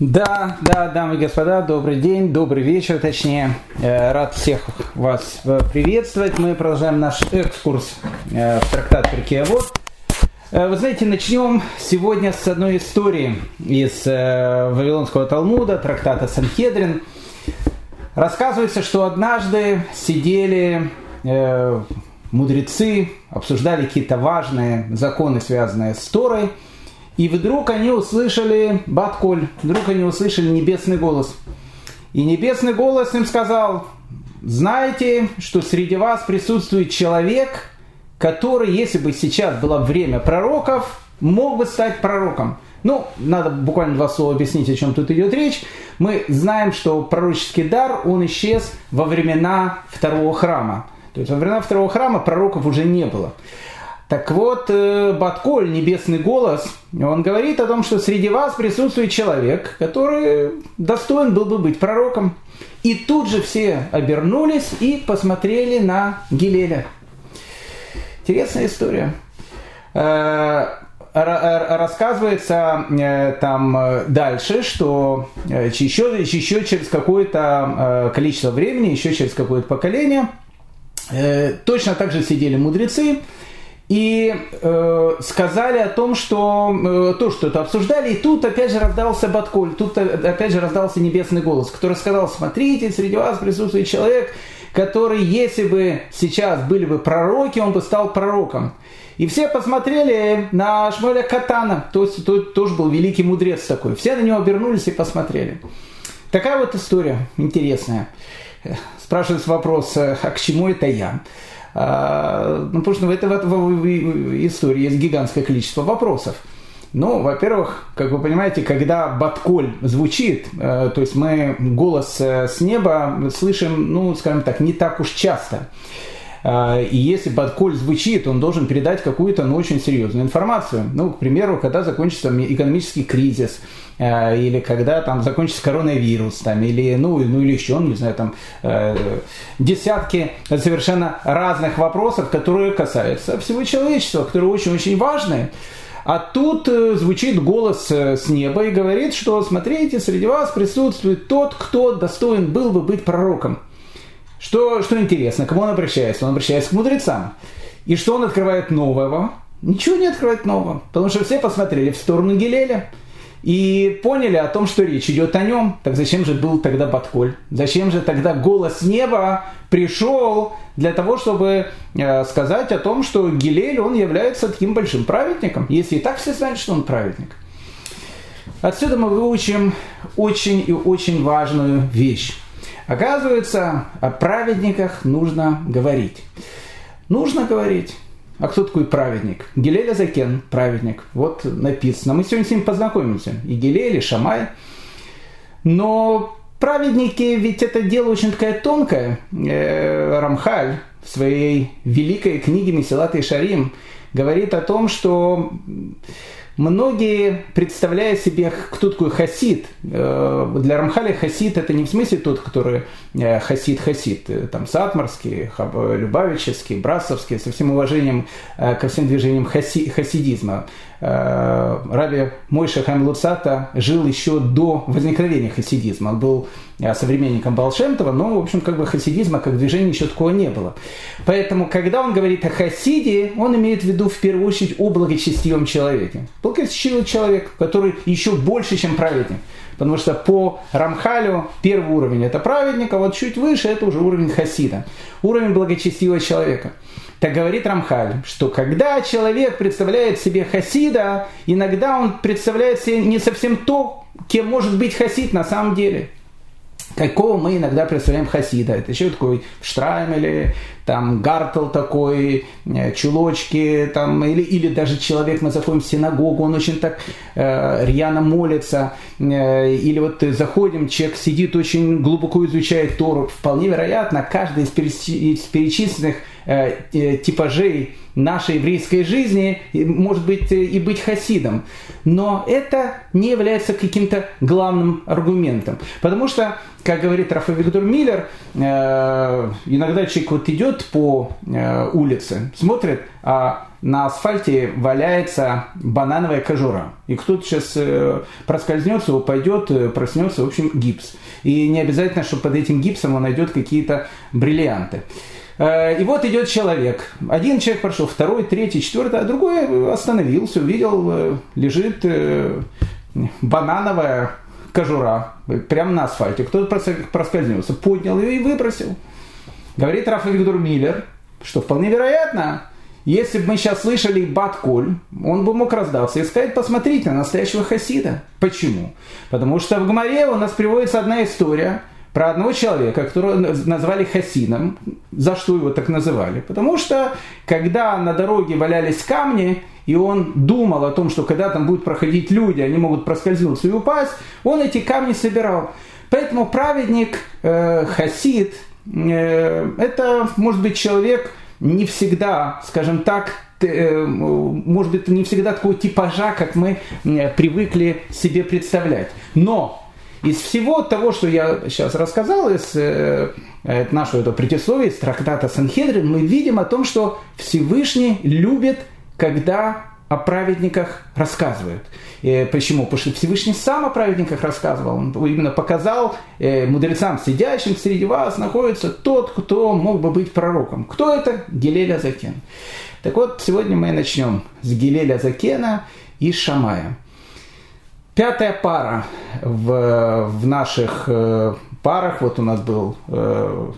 Да, да, дамы и господа, добрый день, добрый вечер, точнее. Э, рад всех вас приветствовать. Мы продолжаем наш экскурс э, в трактат Перкеавод. Э, вы знаете, начнем сегодня с одной истории из Вавилонского Талмуда, трактата Санхедрин. Рассказывается, что однажды сидели мудрецы, обсуждали какие-то важные законы, связанные с Торой – и вдруг они услышали Батколь, вдруг они услышали небесный голос. И небесный голос им сказал, знаете, что среди вас присутствует человек, который, если бы сейчас было время пророков, мог бы стать пророком. Ну, надо буквально два слова объяснить, о чем тут идет речь. Мы знаем, что пророческий дар, он исчез во времена второго храма. То есть во времена второго храма пророков уже не было. Так вот, э, Батколь, небесный голос, он говорит о том, что среди вас присутствует человек, который достоин был бы быть пророком. И тут же все обернулись и посмотрели на Гилеля. Интересная история. Э, рассказывается э, там дальше, что еще, еще через какое-то количество времени, еще через какое-то поколение, точно так же сидели мудрецы, и э, сказали о том, что э, то, что это обсуждали, и тут опять же раздался Батколь, тут опять же раздался небесный голос, который сказал, смотрите, среди вас присутствует человек, который, если бы сейчас были бы пророки, он бы стал пророком. И все посмотрели на Шмуэля Катана, то есть тот тоже был великий мудрец такой. Все на него обернулись и посмотрели. Такая вот история интересная. Спрашивается вопрос, а к чему это я? А, ну, потому что в этой, в истории есть гигантское количество вопросов. Ну, во-первых, как вы понимаете, когда Батколь звучит, э, то есть мы голос э, с неба слышим, ну, скажем так, не так уж часто. И если Батколь звучит, он должен передать какую-то, ну, очень серьезную информацию. Ну, к примеру, когда закончится экономический кризис, а, или когда там закончится коронавирус, там, или, ну, ну, или еще, не знаю, там, э, десятки совершенно разных вопросов, которые касаются всего человечества, которые очень-очень важные. А тут э, звучит голос э, с неба и говорит, что, смотрите, среди вас присутствует тот, кто достоин был бы быть пророком. Что, что интересно, к кому он обращается? Он обращается к мудрецам. И что он открывает нового? Ничего не открывает нового, потому что все посмотрели в сторону Гелеля и поняли о том, что речь идет о нем. Так зачем же был тогда Батколь? Зачем же тогда голос неба пришел для того, чтобы э, сказать о том, что Гилель, он является таким большим праведником, если и так все знают, что он праведник. Отсюда мы выучим очень и очень важную вещь. Оказывается, о праведниках нужно говорить. Нужно говорить. А кто такой праведник? Гилель Азакен, праведник. Вот написано. Мы сегодня с ним познакомимся. И Гилель, и Шамай. Но праведники, ведь это дело очень такая тонкая. Э, Рамхаль в своей великой книге Месилат и Шарим говорит о том, что Многие, представляя себе, кто такой хасид, э, для Рамхаля хасид это не в смысле тот, который хасид-хасид, э, э, там сатмарский, любавический, брасовский, со всем уважением ко всем движениям хаси, хасидизма. Раби Мойша Хайм Луцата жил еще до возникновения хасидизма. Он был современником Балшемтова, но, в общем, как бы хасидизма как движения еще такого не было. Поэтому, когда он говорит о хасиде, он имеет в виду в первую очередь о благочестивом человеке благочестивый человек, который еще больше, чем праведник. Потому что по Рамхалю первый уровень это праведник, а вот чуть выше это уже уровень хасида. Уровень благочестивого человека. Так говорит Рамхаль, что когда человек представляет себе хасида, иногда он представляет себе не совсем то, кем может быть хасид на самом деле – какого мы иногда представляем хасида. Это еще такой в Штраймеле, там гартел такой, э, чулочки, там, или, или даже человек, мы заходим в синагогу, он очень так э, рьяно молится, э, или вот заходим, человек сидит очень глубоко изучает Тору. Вполне вероятно, каждый из перечисленных типажей нашей еврейской жизни, может быть, и быть хасидом. Но это не является каким-то главным аргументом. Потому что, как говорит Рафа Виктор Миллер, иногда человек вот идет по улице, смотрит, а на асфальте валяется банановая кожура. И кто-то сейчас э, проскользнется, упадет, э, проснется, в общем, гипс. И не обязательно, что под этим гипсом он найдет какие-то бриллианты. Э, и вот идет человек. Один человек прошел, второй, третий, четвертый, а другой остановился, увидел, лежит банановая кожура прямо на асфальте. Кто-то проскользнулся, поднял ее и выбросил. Говорит Рафа Виктор Миллер, что вполне вероятно, если бы мы сейчас слышали Батколь, он бы мог раздаться и сказать, посмотрите на настоящего хасида. Почему? Потому что в Гмаре у нас приводится одна история про одного человека, которого назвали хасидом. За что его так называли? Потому что, когда на дороге валялись камни, и он думал о том, что когда там будут проходить люди, они могут проскользнуться и упасть, он эти камни собирал. Поэтому праведник, э, хасид, э, это может быть человек, не всегда, скажем так, э, может быть, не всегда такого типажа, как мы привыкли себе представлять. Но из всего того, что я сейчас рассказал, из э, нашего этого предисловия, из трактата Санхедрин, мы видим о том, что Всевышний любит, когда о праведниках рассказывают. И почему? Потому что Всевышний сам о праведниках рассказывал. Он именно показал э, мудрецам, сидящим среди вас, находится тот, кто мог бы быть пророком. Кто это? Гелель Азакен. Так вот, сегодня мы начнем с Гелеля Азакена и Шамая. Пятая пара в, в наших э, парах, вот у нас был э,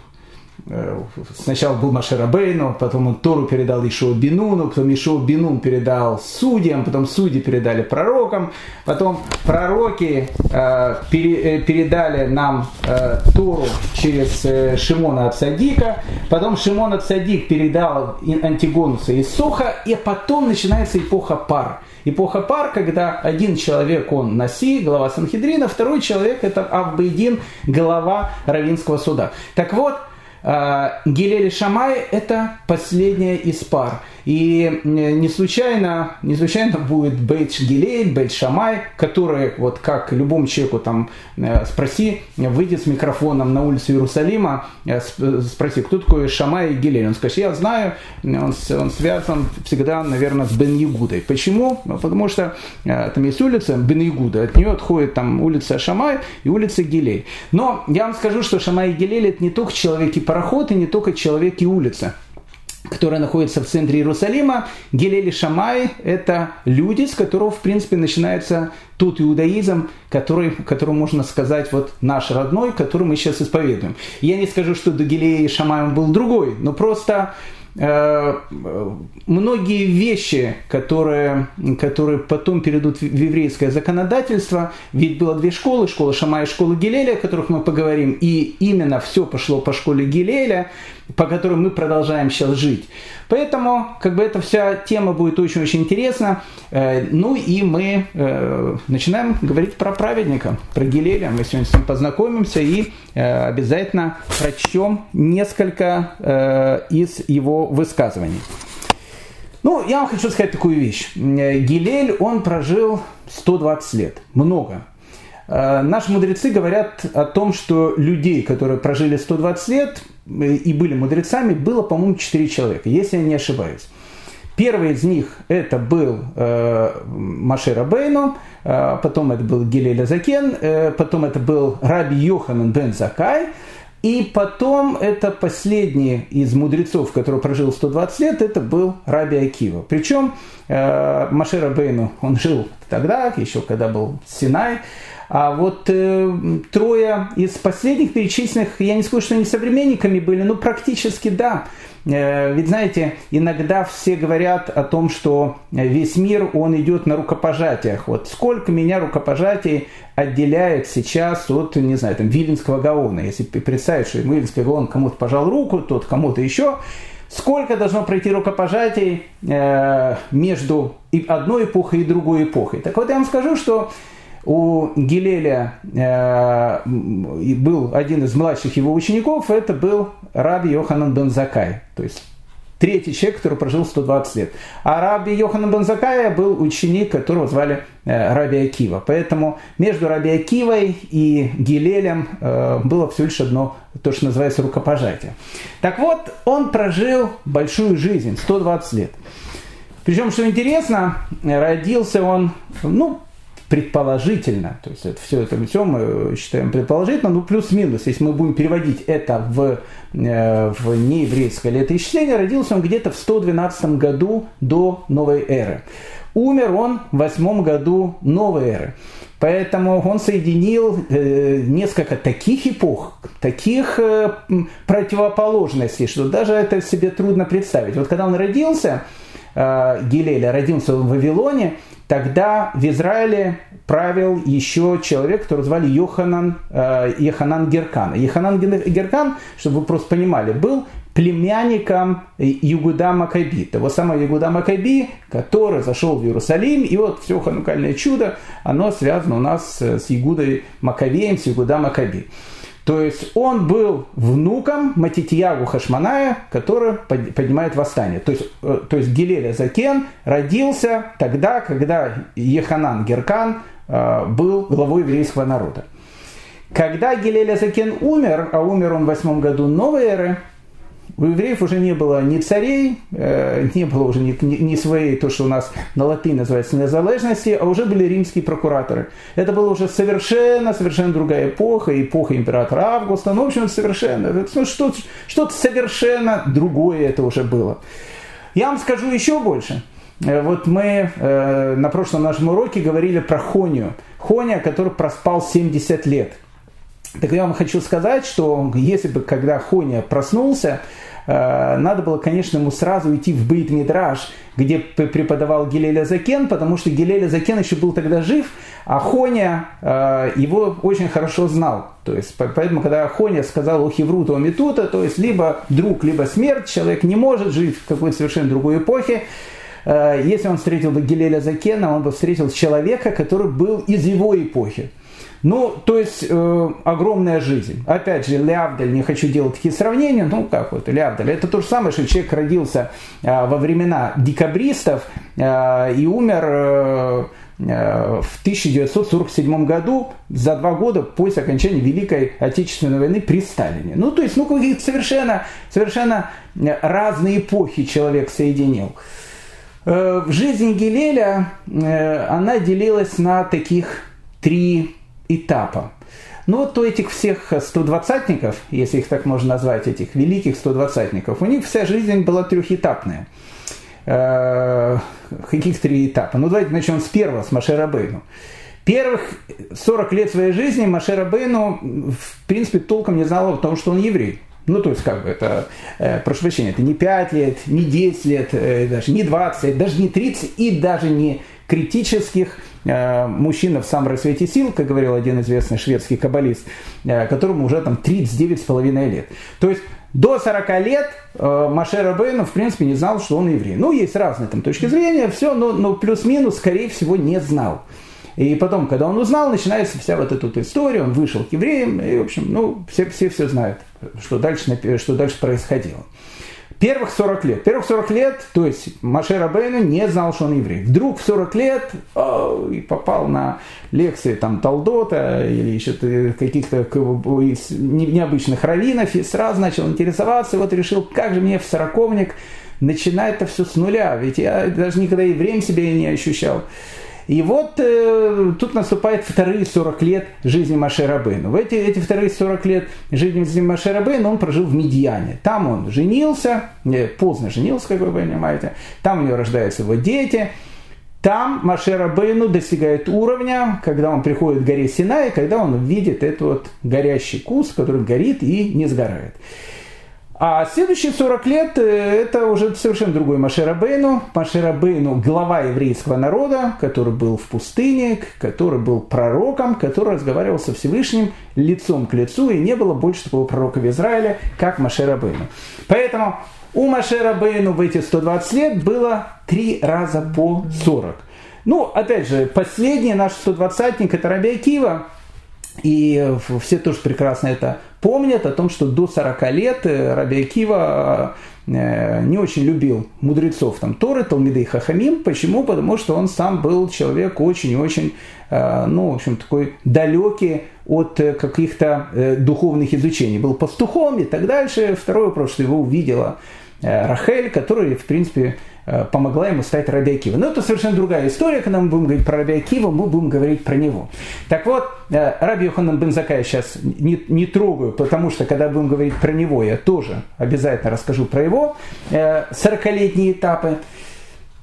сначала был Машерабейну, потом он Тору передал Ишуа Бинуну, потом Ишуа Бинун передал судьям, потом судьи передали пророкам, потом пророки э, пере, э, передали нам э, Тору через э, Шимона Ацадика, потом Шимон Ацадик передал Антигонуса и Суха, и потом начинается эпоха пар. Эпоха пар, когда один человек, он Наси, глава Санхедрина, второй человек это Авбейдин, глава Равинского суда. Так вот, Гилель и Шамай – это последняя из пар. И не случайно, не случайно будет Бейт Гилель, Бейт Шамай, которые, вот как любому человеку там э, спроси, выйдет с микрофоном на улицу Иерусалима, э, спроси, кто такой Шамай и Гилель. Он скажет, я знаю, он, он связан всегда, наверное, с Бен Ягудой. Почему? Ну, потому что э, там есть улица Бен Ягуда, от нее отходит там улица Шамай и улица Гилель. Но я вам скажу, что Шамай и Гилель это не только человек и пароход, и не только человек и улица которая находится в центре Иерусалима, Гелели Шамай – это люди, с которого, в принципе, начинается тот иудаизм, который, который можно сказать, вот наш родной, который мы сейчас исповедуем. Я не скажу, что до Гелея и Шамая он был другой, но просто Э, многие вещи, которые, которые потом перейдут в еврейское законодательство, ведь было две школы, школа Шама и школа Гилеля, о которых мы поговорим, и именно все пошло по школе Гилеля, по которой мы продолжаем сейчас жить. Поэтому, как бы эта вся тема будет очень-очень интересна. Э, ну и мы э, начинаем говорить про праведника, про Гилеля. Мы сегодня с ним познакомимся и э, обязательно прочтем несколько из его высказываний. Ну, я вам хочу сказать такую вещь. Гилель, он прожил 120 лет. Много. Наши мудрецы говорят о том, что людей, которые прожили 120 лет, и были мудрецами, было, по-моему, четыре человека, если я не ошибаюсь. Первый из них это был э, Машера Бейну, э, потом это был Гилель Закен, э, потом это был Раби Йоханан бен Закай, и потом это последний из мудрецов, который прожил 120 лет, это был Раби Акива. Причем э, Машера Бейну, он жил тогда, еще когда был Синай, а вот э, трое из последних перечисленных, я не скажу, что они современниками были, но практически да. Э, ведь знаете, иногда все говорят о том, что весь мир, он идет на рукопожатиях. Вот сколько меня рукопожатий отделяет сейчас от, не знаю, там, Виленского Гаона. Если представить, что Виленский Гаон кому-то пожал руку, тот кому-то еще, сколько должно пройти рукопожатий э, между одной эпохой и другой эпохой. Так вот я вам скажу, что у Гилеля э, был один из младших его учеников, это был Раби Йоханан бен Закай. То есть третий человек, который прожил 120 лет. А Раби Йохана Бензакая был ученик, которого звали э, Раби Акива. Поэтому между Раби Акивой и Гилелем э, было все лишь одно, то, что называется рукопожатие. Так вот, он прожил большую жизнь, 120 лет. Причем, что интересно, родился он, ну, предположительно, то есть это все это все мы считаем предположительно, ну плюс-минус, если мы будем переводить это в, э, в нееврейское летоисчисление, родился он где-то в 112 году до новой эры. Умер он в 8 году новой эры. Поэтому он соединил э, несколько таких эпох, таких э, противоположностей, что даже это себе трудно представить. Вот когда он родился, э, Гилеля родился в Вавилоне, Тогда в Израиле правил еще человек, которого звали Йоханан, э, Йоханан Геркан. Йоханан Геркан, чтобы вы просто понимали, был племянником Югуда Макаби, того самого Югуда Макаби, который зашел в Иерусалим, и вот все ханукальное чудо, оно связано у нас с Югудой Макавеем, с Югуда Макаби. То есть он был внуком Матитьягу Хашманая, который поднимает восстание. То есть, э, то есть Гилеля Закен родился тогда, когда Еханан Геркан э, был главой еврейского народа. Когда Гилеля Закен умер, а умер он в восьмом году новой эры, у евреев уже не было ни царей, э, не было уже ни, ни, ни своей, то, что у нас на латыни называется незалежности, а уже были римские прокураторы. Это была уже совершенно, совершенно другая эпоха, эпоха императора Августа. Ну, в общем, совершенно, ну, что, что-то совершенно другое это уже было. Я вам скажу еще больше. Э, вот мы э, на прошлом нашем уроке говорили про Хонию. Хония, который проспал 70 лет. Так я вам хочу сказать, что если бы когда Хония проснулся, надо было, конечно, ему сразу идти в Бейт Мидраш, где преподавал Гилеля Закен, потому что Гилеля Закен еще был тогда жив, а Хоня э, его очень хорошо знал. То есть, поэтому, когда Хоня сказал о Хеврута, о Метута, то есть, либо друг, либо смерть, человек не может жить в какой-то совершенно другой эпохе. Э, если он встретил бы Гилеля Закена, он бы встретил человека, который был из его эпохи. Ну, то есть э, огромная жизнь. Опять же, Лявдаль, не хочу делать такие сравнения, ну как вот, Лявдаль, это то же самое, что человек родился э, во времена декабристов э, и умер э, э в 1947 году, за два года после окончания Великой Отечественной войны при Сталине. Ну, то есть, ну, совершенно, совершенно разные эпохи человек соединил. Э, в жизни Гелеля э, она делилась на таких три этапа. Ну вот у этих всех 120-ников, если их так можно назвать, этих великих 120-ников, у них вся жизнь была трехэтапная. Э, каких три этапа? Ну давайте начнем с первого, с Маше Рабейну. Первых 40 лет своей жизни Маше Рабейну, в принципе, толком не знал о том, что он еврей. Ну, то есть, как бы, это, э, прошу прощения, это не 5 лет, не 10 лет, э, даже не 20 лет, даже не 30 и даже не критических мужчина в самом рассвете сил, как говорил один известный шведский каббалист, э, которому уже там 39,5 лет. То есть до 40 лет э, Маше в принципе, не знал, что он еврей. Ну, есть разные там точки зрения, все, но, но плюс-минус, скорее всего, не знал. И потом, когда он узнал, начинается вся вот эта вот история, он вышел к евреям, и, в общем, ну, все, все все знают, что дальше, что дальше происходило. Первых 40 лет. Первых 40 лет, то есть Маше Рабейну не знал, что он еврей. Вдруг в 40 лет о, и попал на лекции там Талдота или еще каких-то необычных раввинов и сразу начал интересоваться. И вот решил, как же мне в сороковник начинать это все с нуля. Ведь я даже никогда евреем себе не ощущал. И вот э, тут наступает вторые 40 лет жизни Маше Рабейну. В эти, эти вторые 40 лет жизни Маше Рабейну он прожил в Медьяне. Там он женился, э, поздно женился, как вы понимаете. Там у него рождаются его дети. Там Маше Рабейну достигает уровня, когда он приходит к горе Синай, когда он видит этот вот горящий кус, который горит и не сгорает. А следующие 40 лет э, это уже совершенно другой Машерабейну. Машерабейну – глава еврейского народа, который был в пустыне, который был пророком, который разговаривал со Всевышним лицом к лицу, и не было больше такого пророка в Израиле, как Машерабейну. Поэтому у Машерабейну в эти 120 лет было три раза по 40. Ну, опять же, последний наш 120-ник – это Раби Акива, И все тоже прекрасно это помнят, о том, что до 40 лет Раби Акива не очень любил мудрецов там Торы, Талмиды и Хахамим. Почему? Потому что он сам был человек очень-очень, ну, в общем, такой далекий от каких-то духовных изучений. Был пастухом и так дальше. Второй вопрос, что его увидела Рахель, которая, в принципе, Э, помогла ему стать Раби Акива. Но это совершенно другая история, когда мы будем говорить про Раби Акива, мы будем говорить про него. Так вот, э, Раби Йоханан Бензака я сейчас не, не трогаю, потому что когда будем говорить про него, я тоже обязательно расскажу про его 40-летние э, этапы.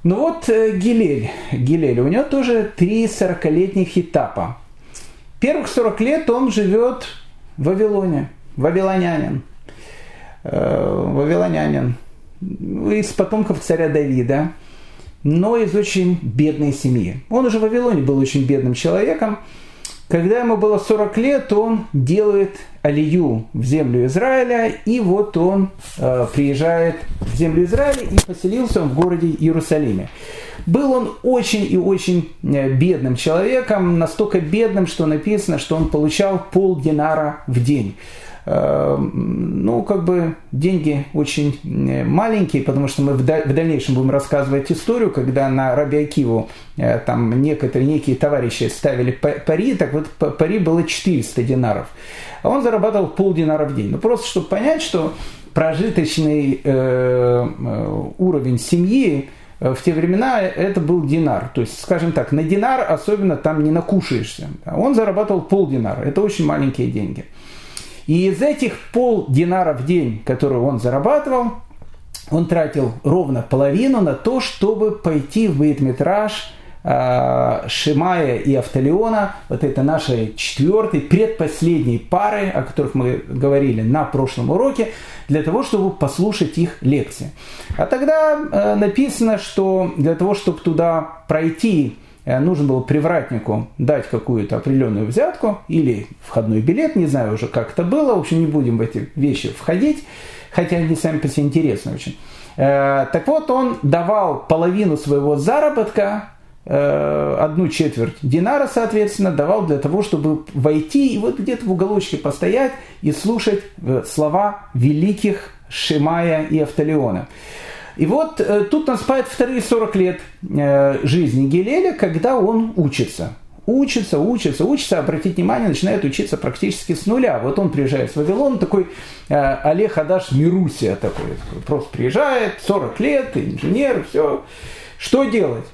Ну вот Гилель, Гилель, у него тоже три 40-летних этапа. Первых 40 лет он живет в Вавилоне, вавилонянин. Вавилонянин из потомков царя Давида, но из очень бедной семьи. Он уже в Вавилоне был очень бедным человеком. Когда ему было 40 лет, он делает алию в землю Израиля, и вот он э, приезжает в землю Израиля и поселился он в городе Иерусалиме. Был он очень и очень э, бедным человеком, настолько бедным, что написано, что он получал пол динара в день. Эм, ну, как бы деньги очень э, маленькие, потому что мы в дальнейшем будем рассказывать историю, когда на Раби Акиву э, там некоторые, некие товарищи ставили пари, так вот пари было 400 динаров. А он зарабатывал полдинара в день. Ну, просто чтобы понять, что прожиточный э, уровень семьи в те времена это был динар. То есть, скажем так, на динар особенно там не накушаешься. Он зарабатывал полдинара. Это очень маленькие деньги. И из этих пол динара в день, которые он зарабатывал, он тратил ровно половину на то, чтобы пойти в Бейтметраж э, Шимая и Автолеона, вот это наши четвертые, предпоследние пары, о которых мы говорили на прошлом уроке, для того, чтобы послушать их лекции. А тогда э, написано, что для того, чтобы туда пройти нужно было привратнику дать какую-то определенную взятку или входной билет, не знаю уже, как это было, в общем, не будем в эти вещи входить, хотя они сами по себе интересны очень. Э, так вот, он давал половину своего заработка, э, одну четверть динара, соответственно, давал для того, чтобы войти и вот где-то в уголочке постоять и слушать слова великих Шимая и Автолеона. И вот э, тут наступает вторые 40 лет э, жизни Гелеля, когда он учится. Учится, учится, учится, обратить внимание, начинает учиться практически с нуля. Вот он приезжает в Вавилон, такой э, Олег Адаш Мирусия такой, просто приезжает, 40 лет, инженер, все. Что делать?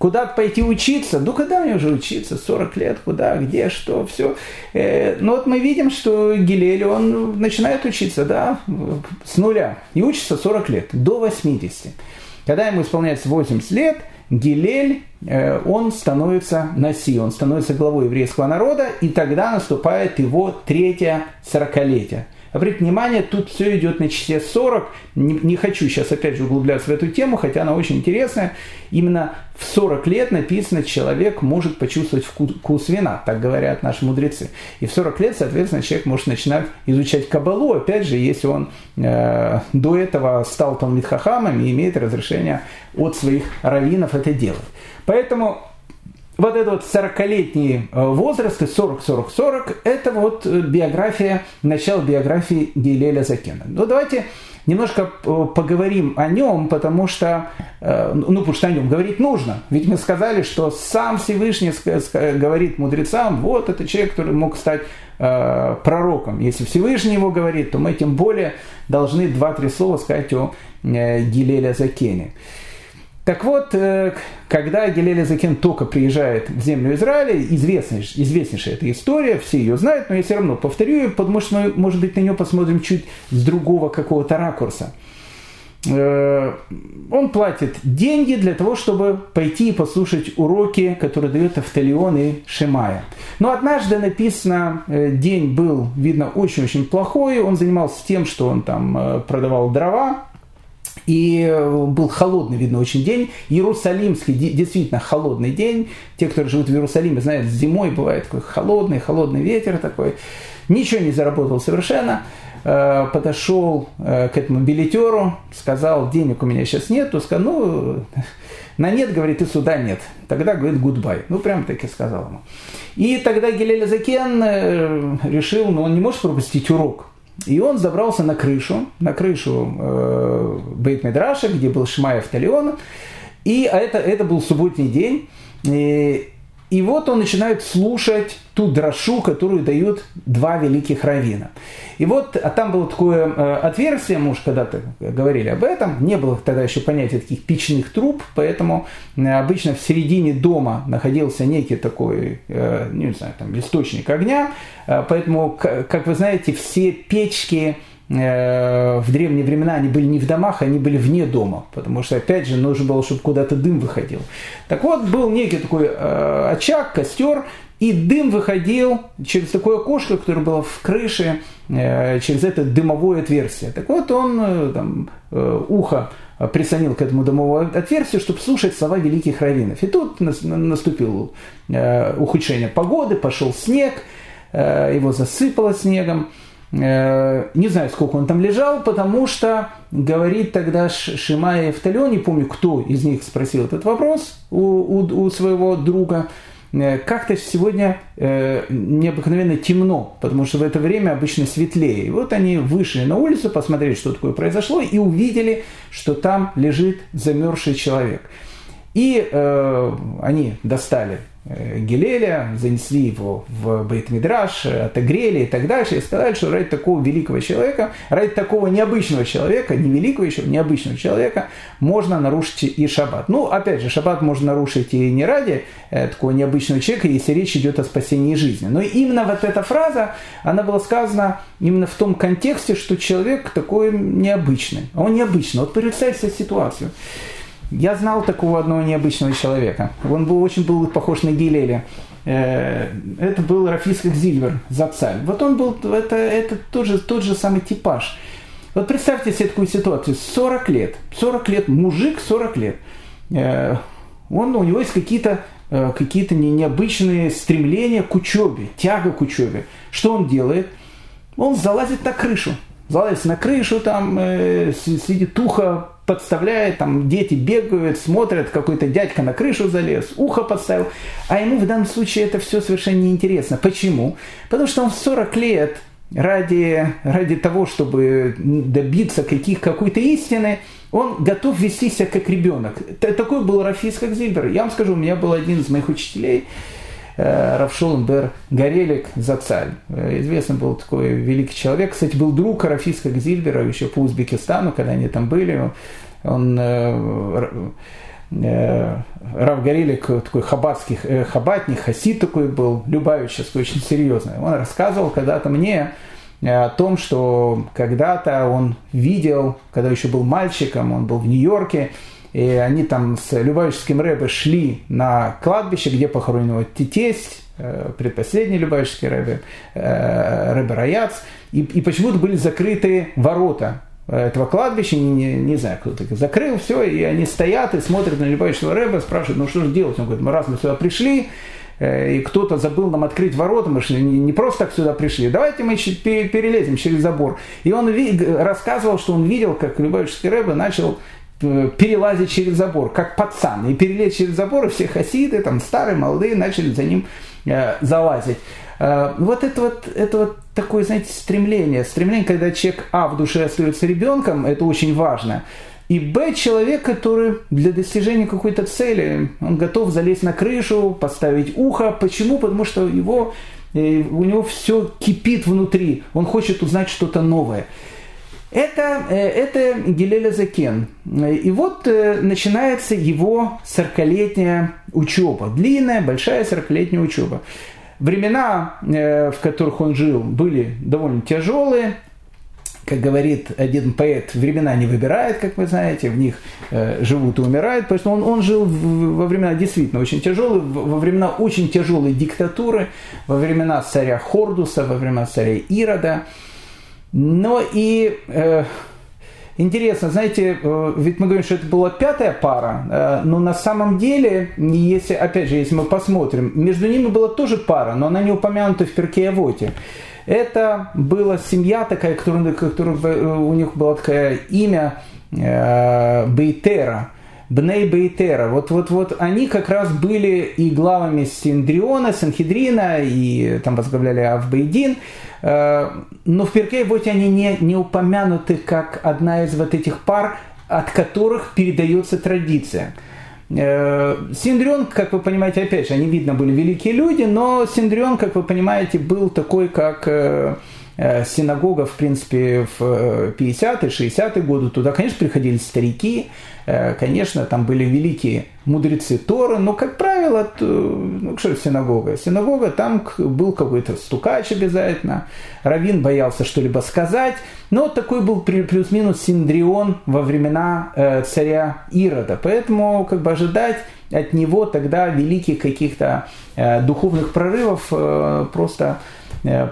Куда пойти учиться? Ну, когда мне уже учиться? 40 лет, куда, где, что, все. Э, ну, вот мы видим, что Гилель, он начинает учиться, да, с нуля. И учится 40 лет, до 80. Когда ему исполняется 80 лет, Гилель, э, он становится Наси, он становится главой еврейского народа, и тогда наступает его третье сорокалетие – Обратите внимание, тут все идет на числе 40. Не, не хочу сейчас опять же углубляться в эту тему, хотя она очень интересная. Именно в 40 лет написано, человек может почувствовать вкус вина, так говорят наши мудрецы. И в 40 лет, соответственно, человек может начинать изучать кабалу, опять же, если он э, до этого стал Талмитхахамом и имеет разрешение от своих раввинов это делать. Поэтому вот этот вот 40-летний э, возраст, 40-40-40, это вот э, биография, начало биографии Гилеля Закена. Ну, давайте немножко э, поговорим о нем, потому что, ну, потому что о нем говорить нужно. Ведь мы сказали, что сам Всевышний говорит мудрецам, вот это человек, который мог стать пророком. Если Всевышний его говорит, то мы тем более должны два-три слова сказать о Гилеле Закене. Так вот, э, когда Гелеля Закен только приезжает в землю Израиля, известная, известнейшая эта история, все ее знают, но я все равно повторю потому что мы, может быть, на нее посмотрим чуть с другого какого-то ракурса. Э, он платит деньги для того, чтобы пойти и послушать уроки, которые дает Автолеон и Шимая. Но однажды написано, э, день был, видно, очень-очень плохой. Он занимался тем, что он там продавал дрова, и э, был холодный, видно, очень день. Иерусалимский, действительно холодный день. Те, кто живут в Иерусалиме, знают, зимой бывает такой холодный, холодный ветер такой. Ничего не заработал совершенно. э, подошел э, к этому билетеру, сказал, денег у меня сейчас нет, то сказал, ну, на нет, говорит, и сюда нет. Тогда говорит, гудбай. Ну, прям таки сказал ему. И тогда Гилель Закен решил, ну, он не может пропустить урок. И он забрался на крышу, на крышу э, Бейт Медраша, где был Шмаев Талион. И это, это был субботний день. И, и вот он начинает слушать ту дрошу, которую дают два великих равина. И вот а там было такое э, отверстие, мы уж когда-то говорили об этом, не было тогда еще понятия таких печных труб, поэтому э, обычно в середине дома находился некий такой, э, не знаю, там, источник огня, поэтому, как вы знаете, все печки, в древние времена они были не в домах, они были вне дома, потому что, опять же, нужно было, чтобы куда-то дым выходил. Так вот, был некий такой э, очаг, костер, и дым выходил через такое окошко, которое было в крыше, э, через это дымовое отверстие. Так вот, он э, там, э, ухо прислонил к этому дымовому отверстию, чтобы слушать слова великих раввинов. И тут наступило ухудшение погоды, пошел снег, его засыпало снегом. Не знаю, сколько он там лежал, потому что говорит тогда Шимай и Эфталио, не помню, кто из них спросил этот вопрос у, у, у своего друга, как-то сегодня э, необыкновенно темно, потому что в это время обычно светлее. И вот они вышли на улицу посмотреть, что такое произошло, и увидели, что там лежит замерзший человек. И э, они достали Э, Гелеля, занесли его в Бейт-Мидраш, отогрели и так дальше, и сказали, что ради такого великого человека, ради такого необычного человека, не великого еще, необычного человека, можно нарушить и шаббат. Ну, опять же, шаббат можно нарушить и не ради э, такого необычного человека, если речь идет о спасении жизни. Но именно вот эта фраза, она была сказана именно в том контексте, что человек такой необычный. Он необычный. Вот представьте себе ситуацию. Я знал такого одного необычного человека. Он был очень был похож на Гилеля. Э, это был Рафиск Зильвер, Запсаль. Вот он был, это, это тот, же, тот же самый типаж. Вот представьте себе такую ситуацию. 40 лет. 40 лет, мужик 40 лет. Э, он, у него есть какие-то э, какие-то необычные стремления к учебе, тяга к учебе. Что он делает? Он залазит на крышу. Залазит на крышу, там э, сидит ухо подставляет, там дети бегают, смотрят, какой-то дядька на крышу залез, ухо подставил. А ему в данном случае это все совершенно неинтересно. Почему? Потому что он в 40 лет ради, ради того, чтобы добиться каких, какой-то истины, он готов вести себя как ребенок. Такой был Рафис Хакзильбер. Я вам скажу, у меня был один из моих учителей, э, Равшолом Бер Горелик Зацаль. Э, известный был такой великий человек. Кстати, был друг Рафиска Гзильбера еще по Узбекистану, когда они там были. Он э, Рав Горелик такой хабатский, хабатник, хасид такой был, любавический, очень серьезный. Он рассказывал когда-то мне о том, что когда-то он видел, когда еще был мальчиком, он был в Нью-Йорке, и они там с Любавическим Рэбе шли на кладбище, где похоронен его тесть, предпоследний Любавический Рэбе, Рэбе Раяц, и, и почему-то были закрыты ворота этого кладбища, не, не, не знаю, кто так закрыл все, и они стоят и смотрят на Любавичного Рэба, спрашивают, ну что же делать? Он говорит, мы раз мы сюда пришли, э, и кто-то забыл нам открыть ворота, мы не, не просто так сюда пришли, давайте мы перелезем через забор. И он рассказывал, что он видел, как Любавичский Рэба начал э, перелазить через забор, как пацан, и перелезть через забор, и все хасиды, там старые, молодые, начали за ним э, залазить. Э, вот это вот, это вот такое, знаете, стремление. Стремление, когда человек, а, в душе остается ребенком, это очень важно. И Б, человек, который для достижения какой-то цели, он готов залезть на крышу, поставить ухо. Почему? Потому что его, э, у него все кипит внутри. Он хочет узнать что-то новое. Это, э, это Гилеля Закен. И вот начинается его 40-летняя учеба. Длинная, большая 40-летняя учеба. Времена, э, в которых он жил, были довольно тяжелые. Как говорит один поэт, времена не выбирает, как вы знаете, в них э, живут и умирают. Поэтому он, он жил во времена действительно очень тяжелые, во времена очень тяжелой диктатуры, во времена царя Хордуса, во времена царя Ирода. Но и э, Интересно, знаете, э, ведь мы говорим, что это была пятая пара, э, но на самом деле, если, опять же, если мы посмотрим, между ними была тоже пара, но она не упомянута в Перке Авоте. Это была семья такая, которая, которая, у них было такое имя Бейтера – Бней Бейтера. Вот, вот, вот они как раз были и главами Синдриона, Санхедрина, и там возглавляли Авбейдин. Э, но в Перкей вот они не, не упомянуты как одна из вот этих пар, от которых передается традиция. Э, Синдрион, как вы понимаете, опять же, они, видно, были великие люди, но Синдрион, как вы понимаете, был такой, как э, синагога, в принципе, в 50-е, 60-е годы. Туда, конечно, приходили старики, Э, конечно, там были великие мудрецы Торы, но, как правило, ну, что синагога? Синагога, там был какой-то стукач обязательно, Равин боялся что-либо сказать, но такой был плюс-минус синдрион во времена э, царя Ирода, поэтому как бы ожидать от него тогда великих каких-то э, духовных прорывов просто,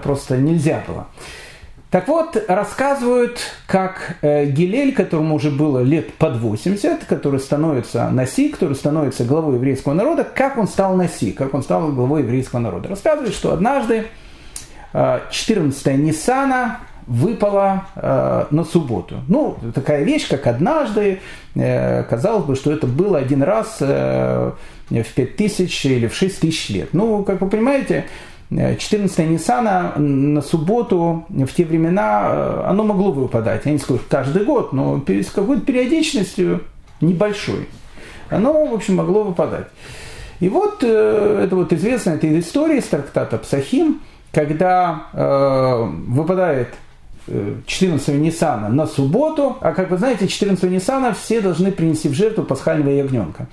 просто нельзя было. Так вот, рассказывают, как э, Гилель, которому уже было лет под 80, который становится Наси, который становится главой еврейского народа, как он стал Наси, как он стал главой еврейского народа. Рассказывает, что однажды э, 14 Ниссана выпала э, на субботу. Ну, такая вещь, как однажды, э, казалось бы, что это было один раз э, в 5000 или в 6000 лет. Ну, как вы понимаете, 14 Ниссана на субботу в те времена э, оно могло выпадать. Я не скажу каждый год, но с какой-то периодичностью небольшой. Оно, в общем, могло выпадать. И вот э, это вот известная эта история из трактата Псахим, когда э, выпадает 14 Ниссана на субботу, а как вы знаете, 14 Ниссана все должны принести в жертву пасхального ягненка.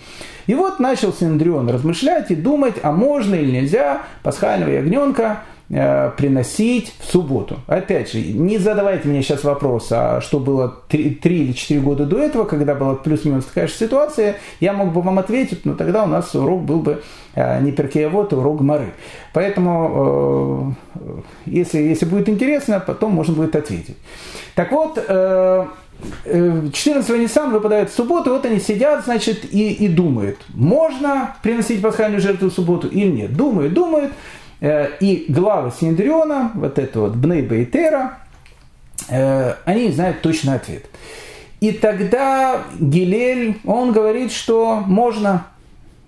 И вот начал Синдрион размышлять и думать, а можно или нельзя пасхального ягненка приносить в субботу. Опять же, не задавайте мне сейчас вопрос, а что было 3, 3 или 4 года до этого, когда была плюс-минус такая же ситуация, я мог бы вам ответить, но тогда у нас урок был бы э, не перкеевод, а урок Мары. Поэтому, э, если, если будет интересно, потом можно будет ответить. Так вот, 14 Ниссан выпадает в субботу, вот они сидят, значит, и, и думают, можно приносить пасхальную жертву в субботу или нет. Думают, думают, Э, и главы Синдриона, вот это вот Бней Бейтера, э, они знают точный ответ. И тогда Гилель, он говорит, что можно,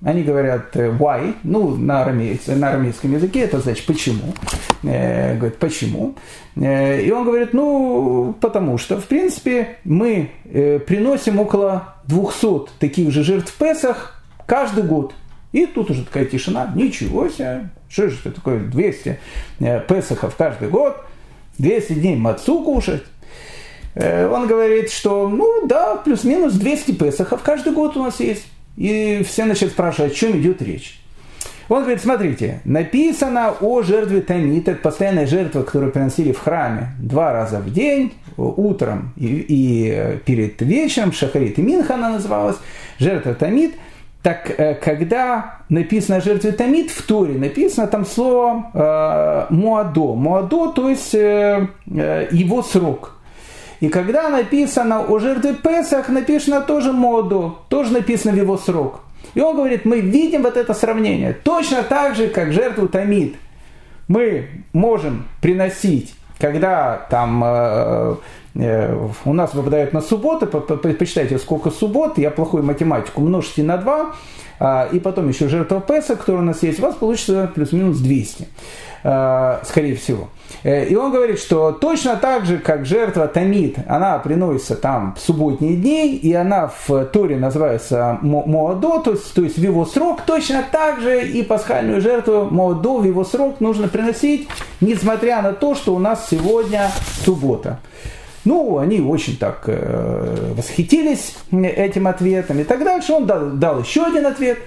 они говорят э, why, ну, на, арамейском, на арамейском языке, это значит почему. Э, говорит, почему? и он говорит, ну, потому что, в принципе, мы приносим около 200 таких же жертв в Песах каждый год. И тут уже такая тишина, ничего себе, что же это такое 200 э, песахов каждый год, 200 дней мацу кушать. Э, он говорит, что, ну да, плюс-минус 200 песахов каждый год у нас есть. И все начали спрашивать, о чем идет речь. Он говорит, смотрите, написано о жертве Тамит, это постоянная жертва, которую приносили в храме два раза в день, утром и, и э, перед вечером, Шахарит и Минха она называлась, жертва Тамит – так э, когда написано о жертве Тамид в Торе, написано там слово э, Муадо. Муадо, то есть э, э, его срок. И когда написано о жертве Песах, написано тоже Муадо, тоже написано в его срок. И он говорит, мы видим вот это сравнение. Точно так же, как жертву Тамид. Мы можем приносить, когда там э, у нас выпадают на субботы, посчитайте, сколько суббот, я плохую математику, умножьте на 2, а, и потом еще жертва Песа, которая у нас есть, у вас получится плюс-минус 200, а, скорее всего. Э, и он говорит, что точно так же, как жертва Тамид, она приносится там в субботние дни, и она в Торе называется Моадо, то есть, то есть в его срок, точно так же и пасхальную жертву Моадо в его срок нужно приносить, несмотря на то, что у нас сегодня суббота. Ну, они очень так э, восхитились этим ответом и так дальше. Он дал, дал еще один ответ.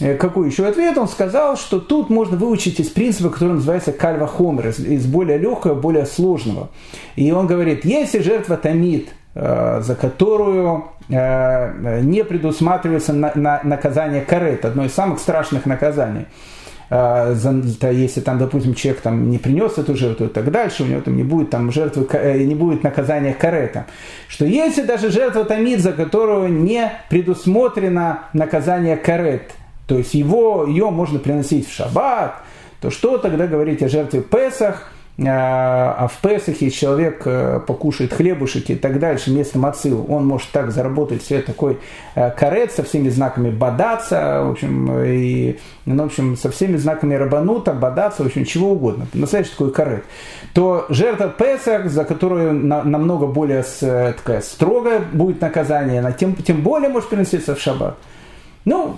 Э, какой еще ответ? Он сказал, что тут можно выучить из принципа, который называется кальва хомер, из, из более легкого, более сложного. И он говорит, если жертва томит, э, за которую э, не предусматривается на, на, наказание карет, одно из самых страшных наказаний, если там, допустим, человек там не принес эту жертву так дальше, у него там не будет там жертвы, э, не будет наказания карета. Что если даже жертва томит, за которую не предусмотрено наказание карет, то есть его, ее можно приносить в шаббат, то что тогда говорить о жертве Песах – а, а в Песах, если человек э, покушает хлебушек и так дальше, вместо мацил, он может так заработать все такой э, карет со всеми знаками бадаться, в общем, и, ну, в общем, со всеми знаками рабанута, бадаться, в общем, чего угодно. Настоящий такой карет. То жертва Песах, за которую на, намного более с, э, такая строгая будет наказание, она тем, тем более может переноситься в шаббат. Ну,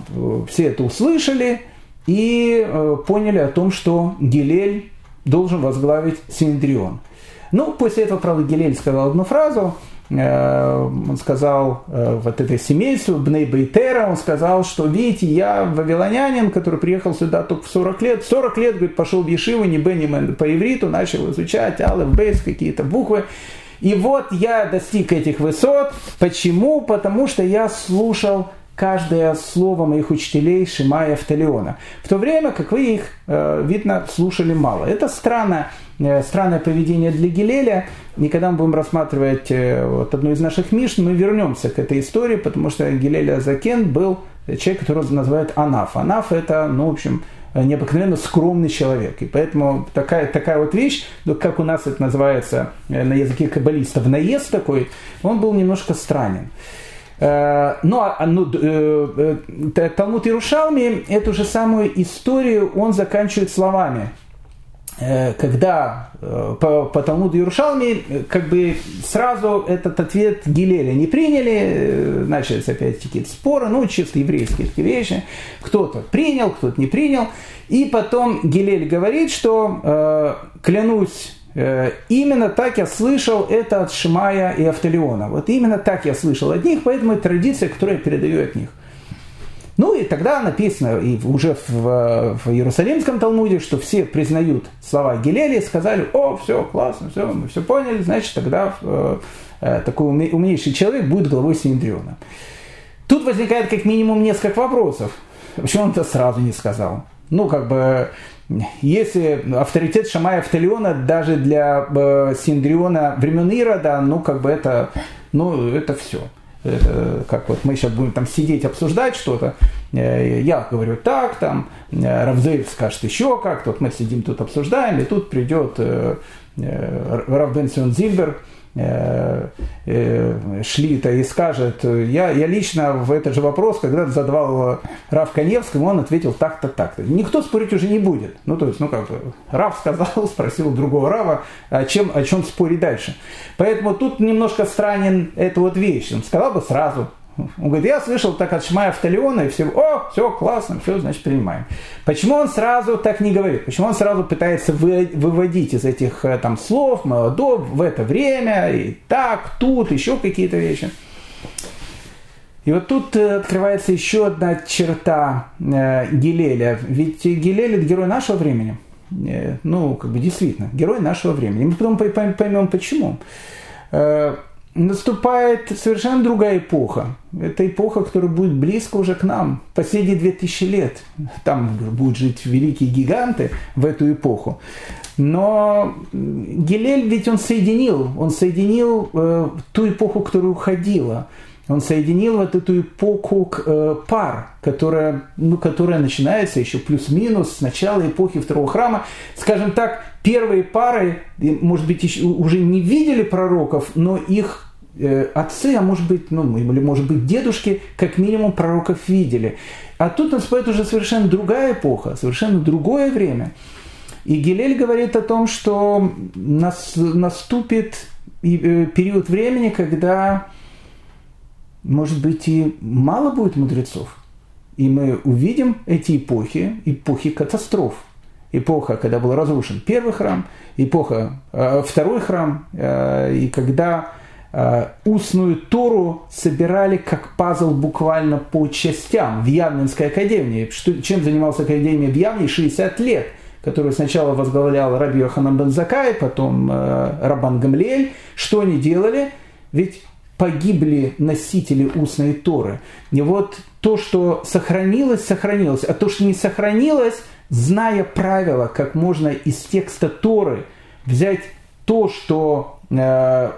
все это услышали и поняли о том, что Гилель должен возглавить Синдрион. Ну, после этого, правда, Гелель сказал одну фразу, э, он сказал э, вот этой семейству Бней Бейтера, он сказал, что видите, я вавилонянин, который приехал сюда только в 40 лет, 40 лет, говорит, пошел в Ешиву, не Беннимен по ивриту, начал изучать Алеф, Бейс, какие-то буквы, и вот я достиг этих высот. Почему? Потому что я слушал каждое слово моих учителей Шимая Автолеона. В то время, как вы их, э, видно, слушали мало. Это странно, э, странное поведение для Гилеля. И когда мы будем рассматривать э, вот одну из наших Мишн, мы вернемся к этой истории, потому что Гилель Азакен был человек, которого называют Анаф. Анаф это, ну, в общем, необыкновенно скромный человек. И поэтому такая, такая вот вещь, ну, как у нас это называется на языке каббалистов, наезд такой, он был немножко странен. Э, ну, а, ну э, э, Талмуд эту же самую историю он заканчивает словами. Когда по, по Талмуду Иерушалми как бы сразу этот ответ Гилеля не приняли, начались опять какие-то споры, ну, чисто еврейские такие вещи. Кто-то принял, кто-то не принял. И потом Гилель говорит, что клянусь Э, именно так я слышал это от Шимая и Автолеона. Вот именно так я слышал от них, поэтому это традиция, которую я передаю от них. Ну и тогда написано и уже в, в Иерусалимском Талмуде, что все признают слова Гилели, сказали, о, все, классно, все, мы все поняли, значит тогда э, э, такой умнейший человек будет главой Синедриона. Тут возникает как минимум несколько вопросов. Почему он это сразу не сказал? Ну, как бы, если авторитет Шамая Автолеона даже для э, Синдриона времен Ирода, ну, как бы это, ну, это все. Это, как вот мы сейчас будем там сидеть, обсуждать что-то, э, я говорю так, там, э, Равзеев скажет еще как-то, вот мы сидим тут обсуждаем, и тут придет э, э, Равбен Зильбер, Э, э, Шлита и скажет, я, я лично в этот же вопрос, когда задавал Рав Коневскому, он ответил так-то, так-то. Никто спорить уже не будет. Ну, то есть, ну, как бы, Рав сказал, спросил другого Рава, о чем, о чем спорить дальше. Поэтому тут немножко странен эта вот вещь. Он сказал бы сразу, он говорит, я слышал так от Шмая Автолеона, и все, о, все, классно, все, значит, принимаем. Почему он сразу так не говорит? Почему он сразу пытается вы, выводить из этих э, там слов, молодов, в это время, и так, тут, еще какие-то вещи? И вот тут э, открывается еще одна черта э, Гилеля. Ведь Гилель – это герой нашего времени. Э, ну, как бы действительно, герой нашего времени. Мы потом поймем, почему. Э, наступает совершенно другая эпоха. Это эпоха, которая будет близко уже к нам. Последние две тысячи лет. Там будут жить великие гиганты в эту эпоху. Но Гелель ведь он соединил, он соединил э, ту эпоху, которая уходила. Он соединил вот эту эпоху э, пар, которая, ну, которая начинается еще плюс-минус с начала эпохи второго храма. Скажем так, первые пары, может быть, еще уже не видели пророков, но их отцы, а может быть, ну, или может быть дедушки, как минимум пророков видели. А тут наступает уже совершенно другая эпоха, совершенно другое время. И Гилель говорит о том, что нас, наступит э, период времени, когда, может быть, и мало будет мудрецов. И мы увидим эти эпохи, эпохи катастроф. Эпоха, когда был разрушен первый храм, эпоха, э, второй храм, э, и когда Э, устную Тору собирали как пазл буквально по частям в Явнинской академии. Чем занимался академия в Явне 60 лет, которую сначала возглавлял Раби Йоханан Бензакай, потом э, Рабан Гамлиэль. Что они делали? Ведь погибли носители устной Торы. И вот то, что сохранилось, сохранилось, а то, что не сохранилось, зная правила, как можно из текста Торы взять то, что э,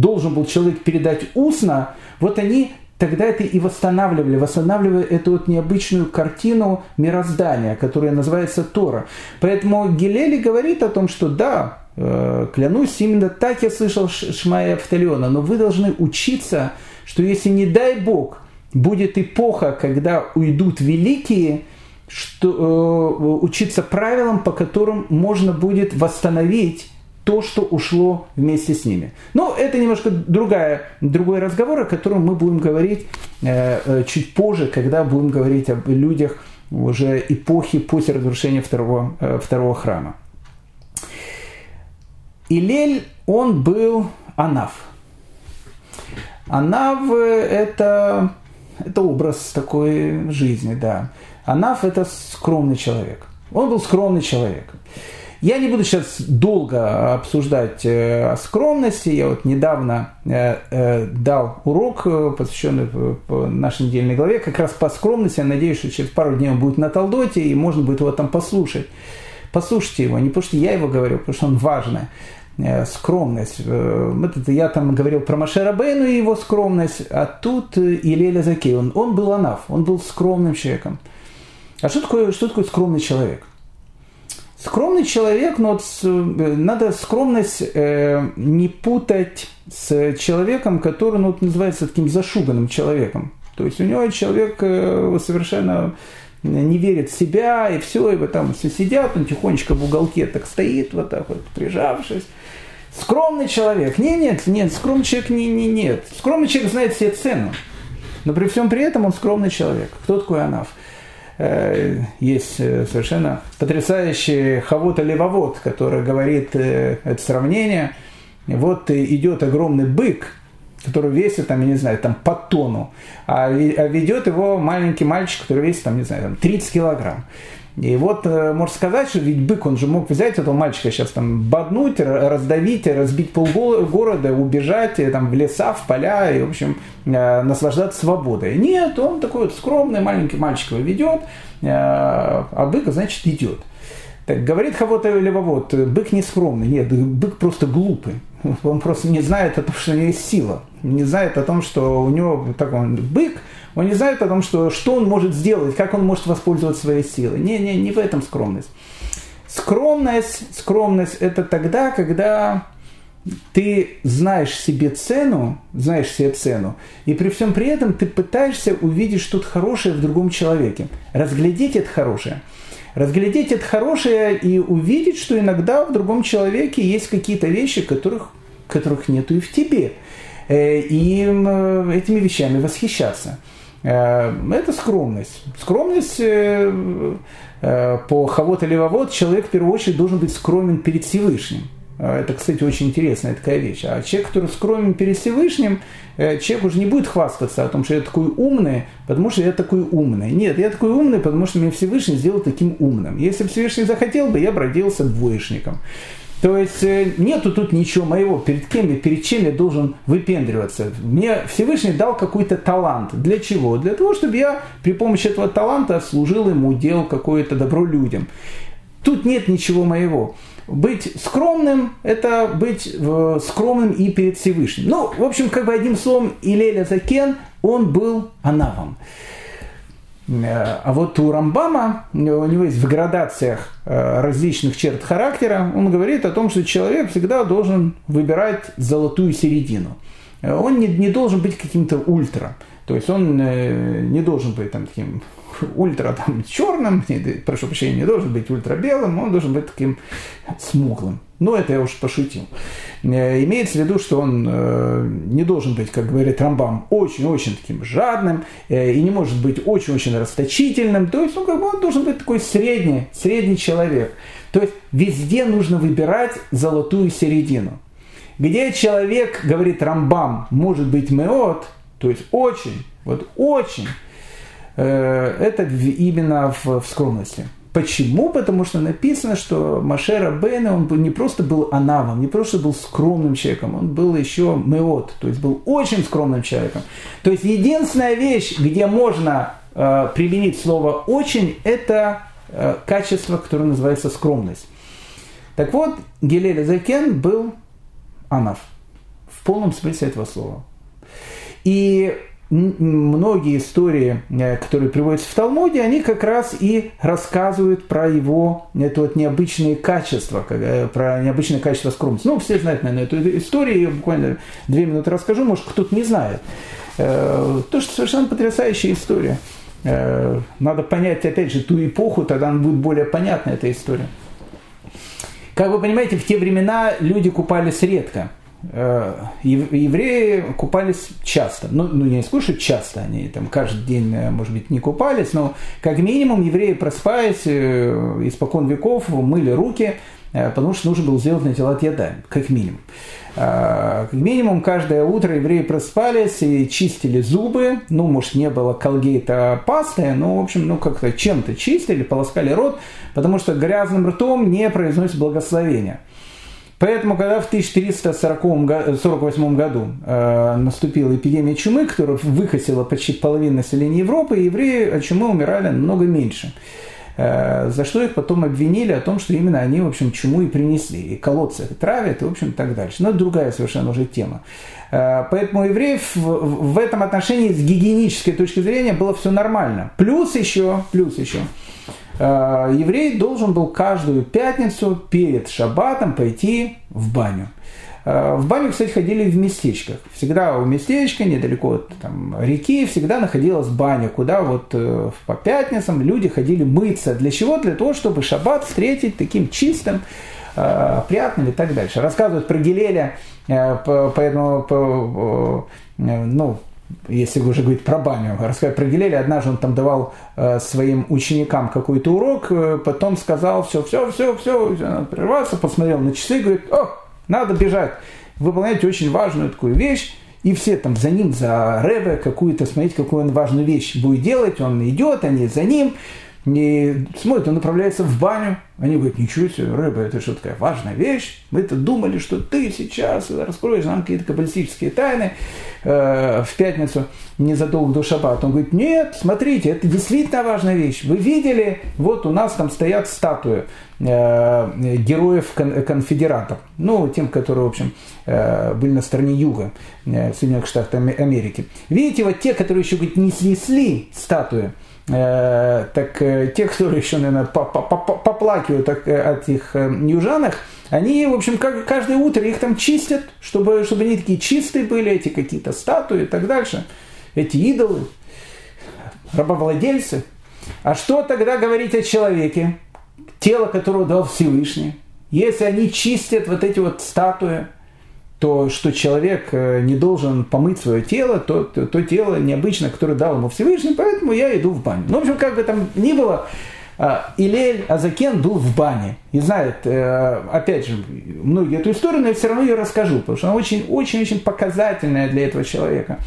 должен был человек передать устно, вот они тогда это и восстанавливали, восстанавливая эту вот необычную картину мироздания, которая называется Тора. Поэтому Гилели говорит о том, что да, э, клянусь, именно так я слышал Шмая Автолеона, но вы должны учиться, что если не дай Бог будет эпоха, когда уйдут великие, что, э, учиться правилам, по которым можно будет восстановить то, что ушло вместе с ними. Но это немножко другая, другой разговор, о котором мы будем говорить э, э, чуть позже, когда будем говорить об людях уже эпохи после разрушения второго, э, второго храма. Илель, он был Анав. Анав это, это образ такой жизни, да. Анаф – это скромный человек. Он был скромный человек. Я не буду сейчас долго обсуждать э, о скромности. Я вот недавно э, э, дал урок, посвященный нашей недельной главе, как раз по скромности. Я надеюсь, что через пару дней он будет на Талдоте, и можно будет его там послушать. Послушайте его, не потому что я его говорю, потому что он важный скромность. Это я там говорил про Машера Бейну и его скромность, а тут Илеля Закей, он, он был анаф, он был скромным человеком. А что такое, что такое скромный человек? Скромный человек, но вот надо скромность э, не путать с человеком, который ну, вот, называется таким зашуганным человеком. То есть у него человек э, совершенно не верит в себя, и все, и вот там все сидят, он тихонечко в уголке так стоит, вот так вот, прижавшись. Скромный человек. Нет, нет, нет, скромный человек не, не, нет. Скромный человек знает себе цену. Но при всем при этом он скромный человек. Кто такой Анаф? Э, есть э, совершенно потрясающий Хавота Левовод, который говорит э, это сравнение. Вот идет огромный бык, который весит, там, я не знаю, там по тонну, а, а ведет его маленький мальчик, который весит, там, не знаю, там 30 килограмм. И вот э, можно сказать, что ведь бык, он же мог взять этого мальчика сейчас там боднуть, раздавить, разбить полгорода, убежать там, в леса, в поля и, в общем, э, наслаждаться свободой. Нет, он такой вот скромный маленький мальчик его ведет, э, а бык, значит, идет. Так, говорит кого-то Левовод, бык не скромный. Нет, бык просто глупый. Он просто не знает о том, что у него есть сила. Не знает о том, что у него так он бык, он не знает о том, что, что он может сделать, как он может воспользоваться своей силой. Не, не, не в этом скромность. Скромность, скромность это тогда, когда ты знаешь себе цену, знаешь себе цену, и при всем при этом ты пытаешься увидеть что-то хорошее в другом человеке, разглядеть это хорошее. Разглядеть это хорошее и увидеть, что иногда в другом человеке есть какие-то вещи, которых, которых нету и в тебе. Э, и э, этими вещами восхищаться. Э, это скромность. Скромность э, э, по Хавот или Вавод человек в первую очередь должен быть скромен перед Всевышним. Это, кстати, очень интересная такая вещь. А человек, который скромен перед Всевышним, человек уже не будет хвастаться о том, что я такой умный, потому что я такой умный. Нет, я такой умный, потому что меня Всевышний сделал таким умным. Если бы Всевышний захотел бы, я бы родился двоечником. То есть э, нету тут ничего моего, перед кем я, перед чем я должен выпендриваться. Мне Всевышний дал какой-то талант. Для чего? Для того, чтобы я при помощи этого таланта служил ему, делал какое-то добро людям. Тут нет ничего моего. Быть скромным – это быть э, скромным и перед Всевышним. Ну, в общем, как бы одним словом, Илеля Закен, он был анавом. Э, а вот у Рамбама, у него есть в градациях э, различных черт характера, он говорит о том, что человек всегда должен выбирать золотую середину. Э, он не, не должен быть каким-то ультра. То есть он не должен быть там, таким ультра там, черным, прошу прощения, не должен быть ультра белым, он должен быть таким смуглым. Но это я уж пошутил. Э, имеется в виду, что он э, не должен быть, как говорит Рамбам, очень-очень таким жадным э, и не может быть очень-очень расточительным. То есть, ну, как бы он должен быть такой средний, средний человек. То есть, везде нужно выбирать золотую середину. Где человек, говорит Рамбам, может быть меот, то есть очень, вот очень, это именно в, в скромности. Почему? Потому что написано, что Машера Бена, он не просто был анавом, не просто был скромным человеком, он был еще меот, то есть был очень скромным человеком. То есть единственная вещь, где можно э, применить слово «очень», это э, качество, которое называется скромность. Так вот, Гилель Закен был анаф в полном смысле этого слова. И многие истории, э, которые приводятся в Талмуде, они как раз и рассказывают про его это вот необычные качества, э, про необычное качество скромности. Ну, все знают, наверное, эту историю, я буквально две минуты расскажу, может, кто-то не знает. Э, то, что совершенно потрясающая история. Надо понять, опять же, ту эпоху, тогда будет более понятна эта история. Как вы понимаете, в те времена люди купались редко. Э, евреи купались часто. Ну, ну не скажу, часто, они там каждый день, э, может быть, не купались, но как минимум евреи, просыпаясь, э, испокон веков мыли руки, потому что нужно было сделать на тела яда, как минимум. Как минимум, каждое утро евреи просыпались и чистили зубы. Ну, может, не было колгейта пасты, но, в общем, ну, как-то чем-то чистили, полоскали рот, потому что грязным ртом не произносит благословения. Поэтому, когда в 1448 году э, наступила эпидемия чумы, которая выкосила почти половину населения Европы, евреи от чумы умирали намного меньше. Э, за что их потом обвинили о том, что именно они, в общем, чуму и принесли. И колодцы травят, и, в общем, так дальше. Но это другая совершенно уже тема. Э, поэтому евреев в, в этом отношении с гигиенической точки зрения было все нормально. Плюс еще, плюс еще – Э, еврей должен был каждую пятницу перед шаббатом пойти в баню. Э, в баню, кстати, ходили в местечках. Всегда у местечка, недалеко от там, реки, всегда находилась баня, куда вот э, по пятницам люди ходили мыться. Для чего? Для того, чтобы шаббат встретить таким чистым, опрятным и так дальше. Рассказывают про Гелеля, поэтому по, ну, если уже говорить про баню, рассказать про Гилеля, однажды он там давал э, своим ученикам какой-то урок, э, потом сказал, все, все, все, все, прервался, посмотрел на часы, говорит, о, надо бежать, выполнять очень важную такую вещь, и все там за ним, за Ребе, какую-то, смотрите, какую он важную вещь будет делать, он идет, они за ним, и смотрит, он направляется в баню. Они говорят, ничего себе, рыба, это что такая важная вещь. Мы-то думали, что ты сейчас раскроешь нам какие-то каббалистические тайны э, в пятницу незадолго до шаббата. Он говорит, нет, смотрите, это действительно важная вещь. Вы видели, вот у нас там стоят статуи э, героев-конфедератов. Ну, тем, которые, в общем, э, были на стороне юга э, Соединенных Штатов Америки. Видите, вот те, которые еще, говорит, не снесли статуи, так э, те, кто еще, наверное, поплакивают от э, южанах, они, в общем, как, каждое утро их там чистят, чтобы, чтобы они такие чистые были, эти какие-то статуи и так дальше, эти идолы, рабовладельцы. А что тогда говорить о человеке, тело которого дал Всевышний? Если они чистят вот эти вот статуи, то, что человек э, не должен помыть свое тело, то, то, то тело необычное, которое дал ему Всевышний, поэтому я иду в баню. Ну, в общем, как бы там ни было, а, Илель Азакен был в бане. И знает, э, опять же, многие эту историю, но я все равно ее расскажу, потому что она очень-очень-очень показательная для этого человека.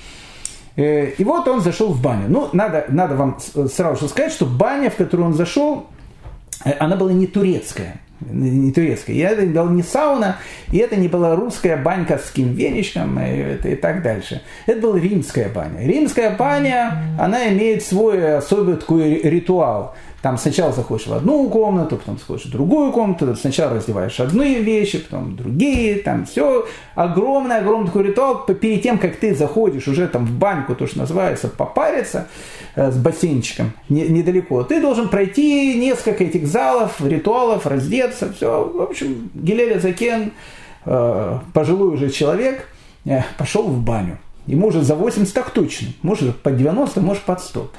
Э, и вот он зашел в баню. Ну, надо, надо вам сразу же сказать, что баня, в которую он зашел, она была не турецкая не турецкая. И это была не сауна, и это не была русская банька с каким веничком и, это, и так дальше. Это была римская баня. Римская баня, она имеет свой особый такой ритуал. Там сначала заходишь в одну комнату, потом заходишь в другую комнату, сначала раздеваешь одни вещи, потом другие, там все. Огромный-огромный такой ритуал. Перед тем, как ты заходишь уже там в баньку, то, что называется, попариться э, с бассейнчиком не, недалеко, ты должен пройти несколько этих залов, ритуалов, раздеться, все. В общем, Гилеля Закен, э, пожилой уже человек, э, пошел в баню. Ему уже за 80 так точно, может под 90, может под 100.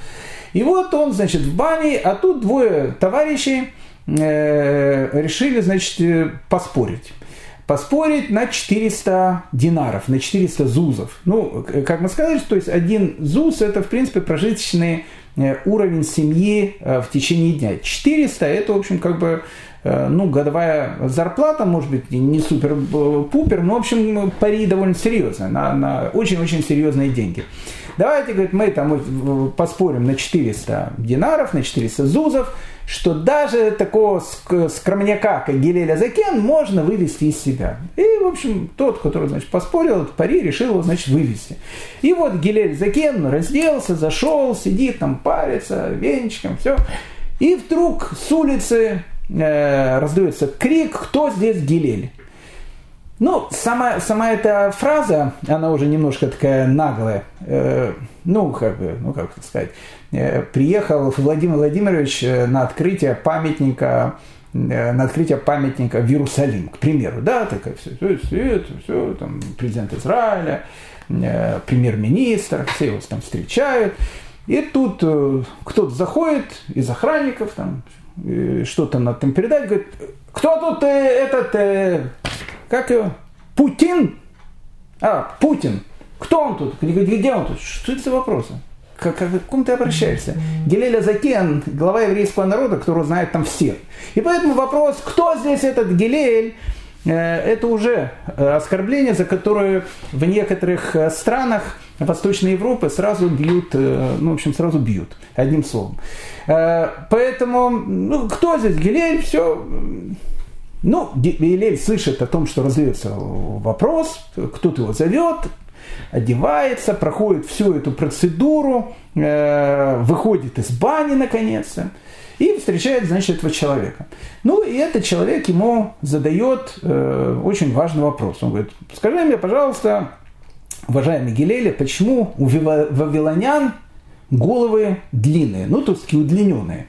И вот он, значит, в бане, а тут двое товарищей э, решили, значит, э, поспорить. Поспорить на 400 динаров, на 400 зузов. Ну, как мы сказали, то есть один зуз это, в принципе, прожиточный э, уровень семьи в течение дня. 400 это, в общем, как бы ну, годовая зарплата, может быть, не супер-пупер, но, в общем, пари довольно серьезная, на, на очень-очень серьезные деньги. Давайте, говорит, мы там поспорим на 400 динаров, на 400 зузов, что даже такого скромняка, как Гилеля Закен, можно вывести из себя. И, в общем, тот, который, значит, поспорил, этот пари, решил его, значит, вывести. И вот Гилель Закен разделся, зашел, сидит там, парится, венчиком, все. И вдруг с улицы э, раздается крик, кто здесь Гилель? Ну, сама, сама эта фраза, она уже немножко такая наглая. Э, ну, как бы, ну, как сказать. Э, приехал Владимир Владимирович э, на открытие памятника э, на открытие памятника в Иерусалим, к примеру, да, такая все, все, все, все там президент Израиля, э, премьер-министр, все его там встречают, и тут э, кто-то заходит из охранников, там, что-то надо там передать, говорит, кто тут э, этот, э, как его, Путин? А, Путин. Кто он тут? Где, он тут? Что это за вопросы? К, к, кому ты обращаешься? Гелеля Закен, глава еврейского народа, которого знает там все. И поэтому вопрос, кто здесь этот Гелель, это уже э, оскорбление, за которое в некоторых э, странах Восточной Европы сразу бьют, ну, в общем, сразу бьют, одним словом. Поэтому, ну, кто здесь? Гелель, все, ну, Гилель слышит о том, что разовьется вопрос, кто-то его зовет, одевается, проходит всю эту процедуру, э, выходит из бани наконец-то и встречает, значит, этого человека. Ну, и этот человек ему задает э, очень важный вопрос. Он говорит, скажи мне, пожалуйста, уважаемый Гилеле, почему у вавилонян головы длинные, ну, есть такие удлиненные?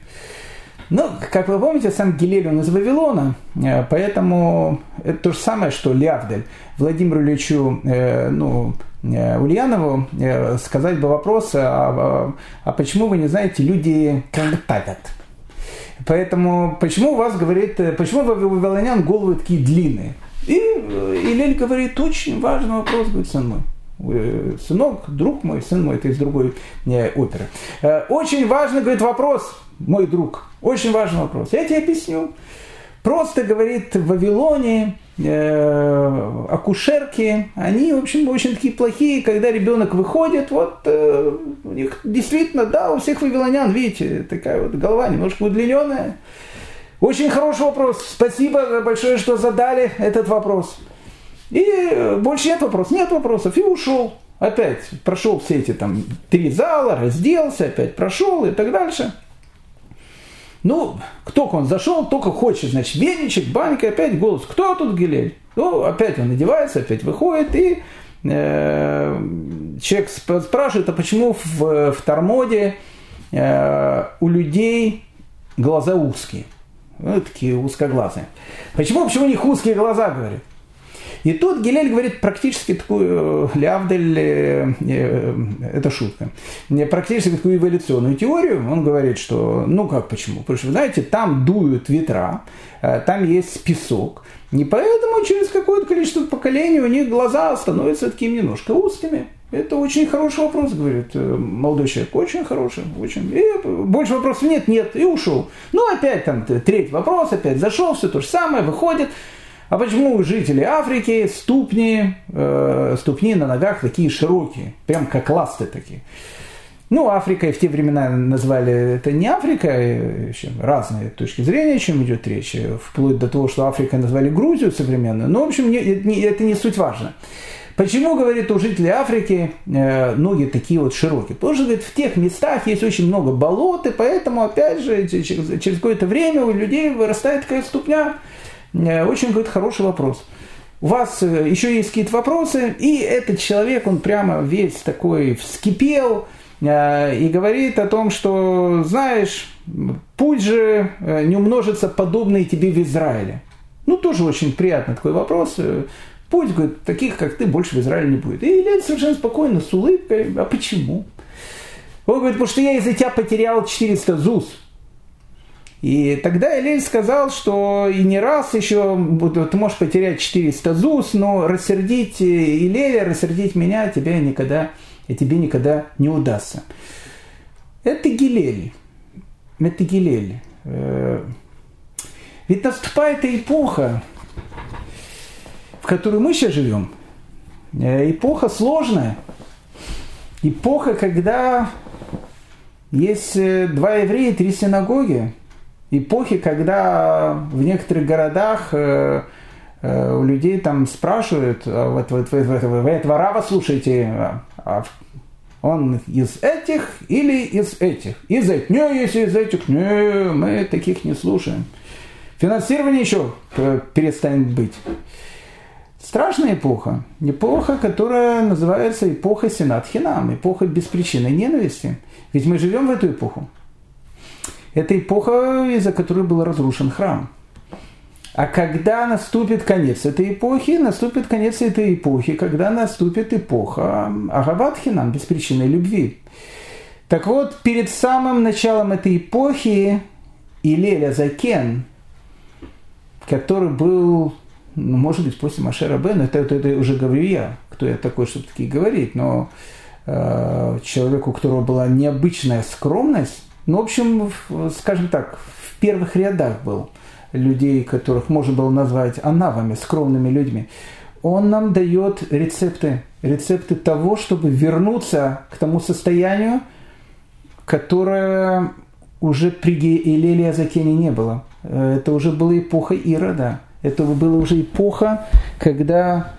Ну, как вы помните, сам Гилель, он из Вавилона, э, поэтому это то же самое, что Лявдель. Владимиру Ильичу, э, ну, э, Ульянову сказать бы вопрос, а, а почему вы не знаете, люди картавят? Поэтому почему у вас говорит, почему у вавилонян головы такие длинные? И Илель говорит, очень важный вопрос, говорит, сын мой. Сынок, друг мой, сын мой, это из другой оперы. Очень важный, говорит, вопрос, мой друг. Очень важный вопрос. Я тебе объясню. Просто, говорит, в Вавилоне э, акушерки, они, в общем, очень такие плохие, когда ребенок выходит, вот э, у них действительно, да, у всех вавилонян, видите, такая вот голова немножко удлиненная. Очень хороший вопрос. Спасибо большое, что задали этот вопрос. И больше нет вопросов, нет вопросов. И ушел. Опять прошел все эти там три зала, разделся, опять прошел и так дальше. Ну, только он зашел, только хочет, значит, веничек, банька, опять голос. Кто тут Гилель? Ну, опять он одевается, опять выходит, и э, человек спрашивает, а почему в, в Тормоде э, у людей глаза узкие? Ну, такие узкоглазые. Почему, почему у них узкие глаза, говорит? И тут Гилель говорит практически такую, э, Лявдель, э, э, это шутка, практически такую эволюционную теорию. Он говорит, что, ну как, почему? Потому что, знаете, там дуют ветра, там есть песок, и поэтому через какое-то количество поколений у них глаза становятся такими немножко узкими. Это очень хороший вопрос, говорит молодой человек. Очень хороший, очень. И больше вопросов нет, нет, и ушел. Ну, опять там третий вопрос, опять зашел, все то же самое, выходит. А почему у жителей Африки ступни, э, ступни на ногах такие широкие, прям как ласты такие? Ну, Африкой в те времена назвали это не Африка, э, еще разные точки зрения, чем идет речь, вплоть до того, что Африкой назвали Грузию современную. Но, в общем, не, не, это не суть важно. Почему, говорит, у жителей Африки э, ноги такие вот широкие? Потому что, говорит, в тех местах есть очень много болот, и поэтому, опять же, через, через какое-то время у людей вырастает такая ступня, Э, очень, говорит, хороший вопрос. У вас э, еще есть какие-то вопросы, и этот человек, он прямо весь такой вскипел э, и говорит о том, что, знаешь, путь же не умножится подобные тебе в Израиле. Ну, тоже очень приятный такой вопрос. Путь, говорит, таких, как ты, больше в Израиле не будет. И Илья совершенно спокойно, с улыбкой. А почему? Он говорит, потому что я из-за тебя потерял 400 ЗУС. И тогда Элель сказал, что и не раз еще ты можешь потерять 400 ЗУС, но рассердить Илеля, рассердить меня тебе никогда, и тебе никогда не удастся. Это Гилель. Это Гилель. Э, ведь наступает эпоха, в которой мы сейчас живем. Э, эпоха сложная. Эпоха, когда есть э, два еврея, три синагоги – эпохи, когда в некоторых городах э, э, у людей там спрашивают, а вот, вот вы, вы, вы этого раба слушаете, а, а, Он из этих или из этих? Из этих. Не, если из этих, не, мы таких не слушаем. Финансирование еще перестанет быть. Страшная эпоха. Эпоха, которая называется эпоха Сенат Хинам, эпоха беспричинной ненависти. Ведь мы живем в эту эпоху. Это эпоха, из-за которой был разрушен храм. А когда наступит конец этой эпохи, наступит конец этой эпохи, когда наступит эпоха Агаватхинам, беспричинной любви. Так вот, перед самым началом этой эпохи Илеля Закен, который был, ну, может быть, после Машера Бен, это, это, это уже говорю я, кто я такой, чтобы такие говорить, но э, человеку, у которого была необычная скромность, ну, в общем, скажем так, в первых рядах был людей, которых можно было назвать анавами, скромными людьми. Он нам дает рецепты, рецепты того, чтобы вернуться к тому состоянию, которое уже при Илеле Азакене не было. Это уже была эпоха Ирода. Это была уже эпоха, когда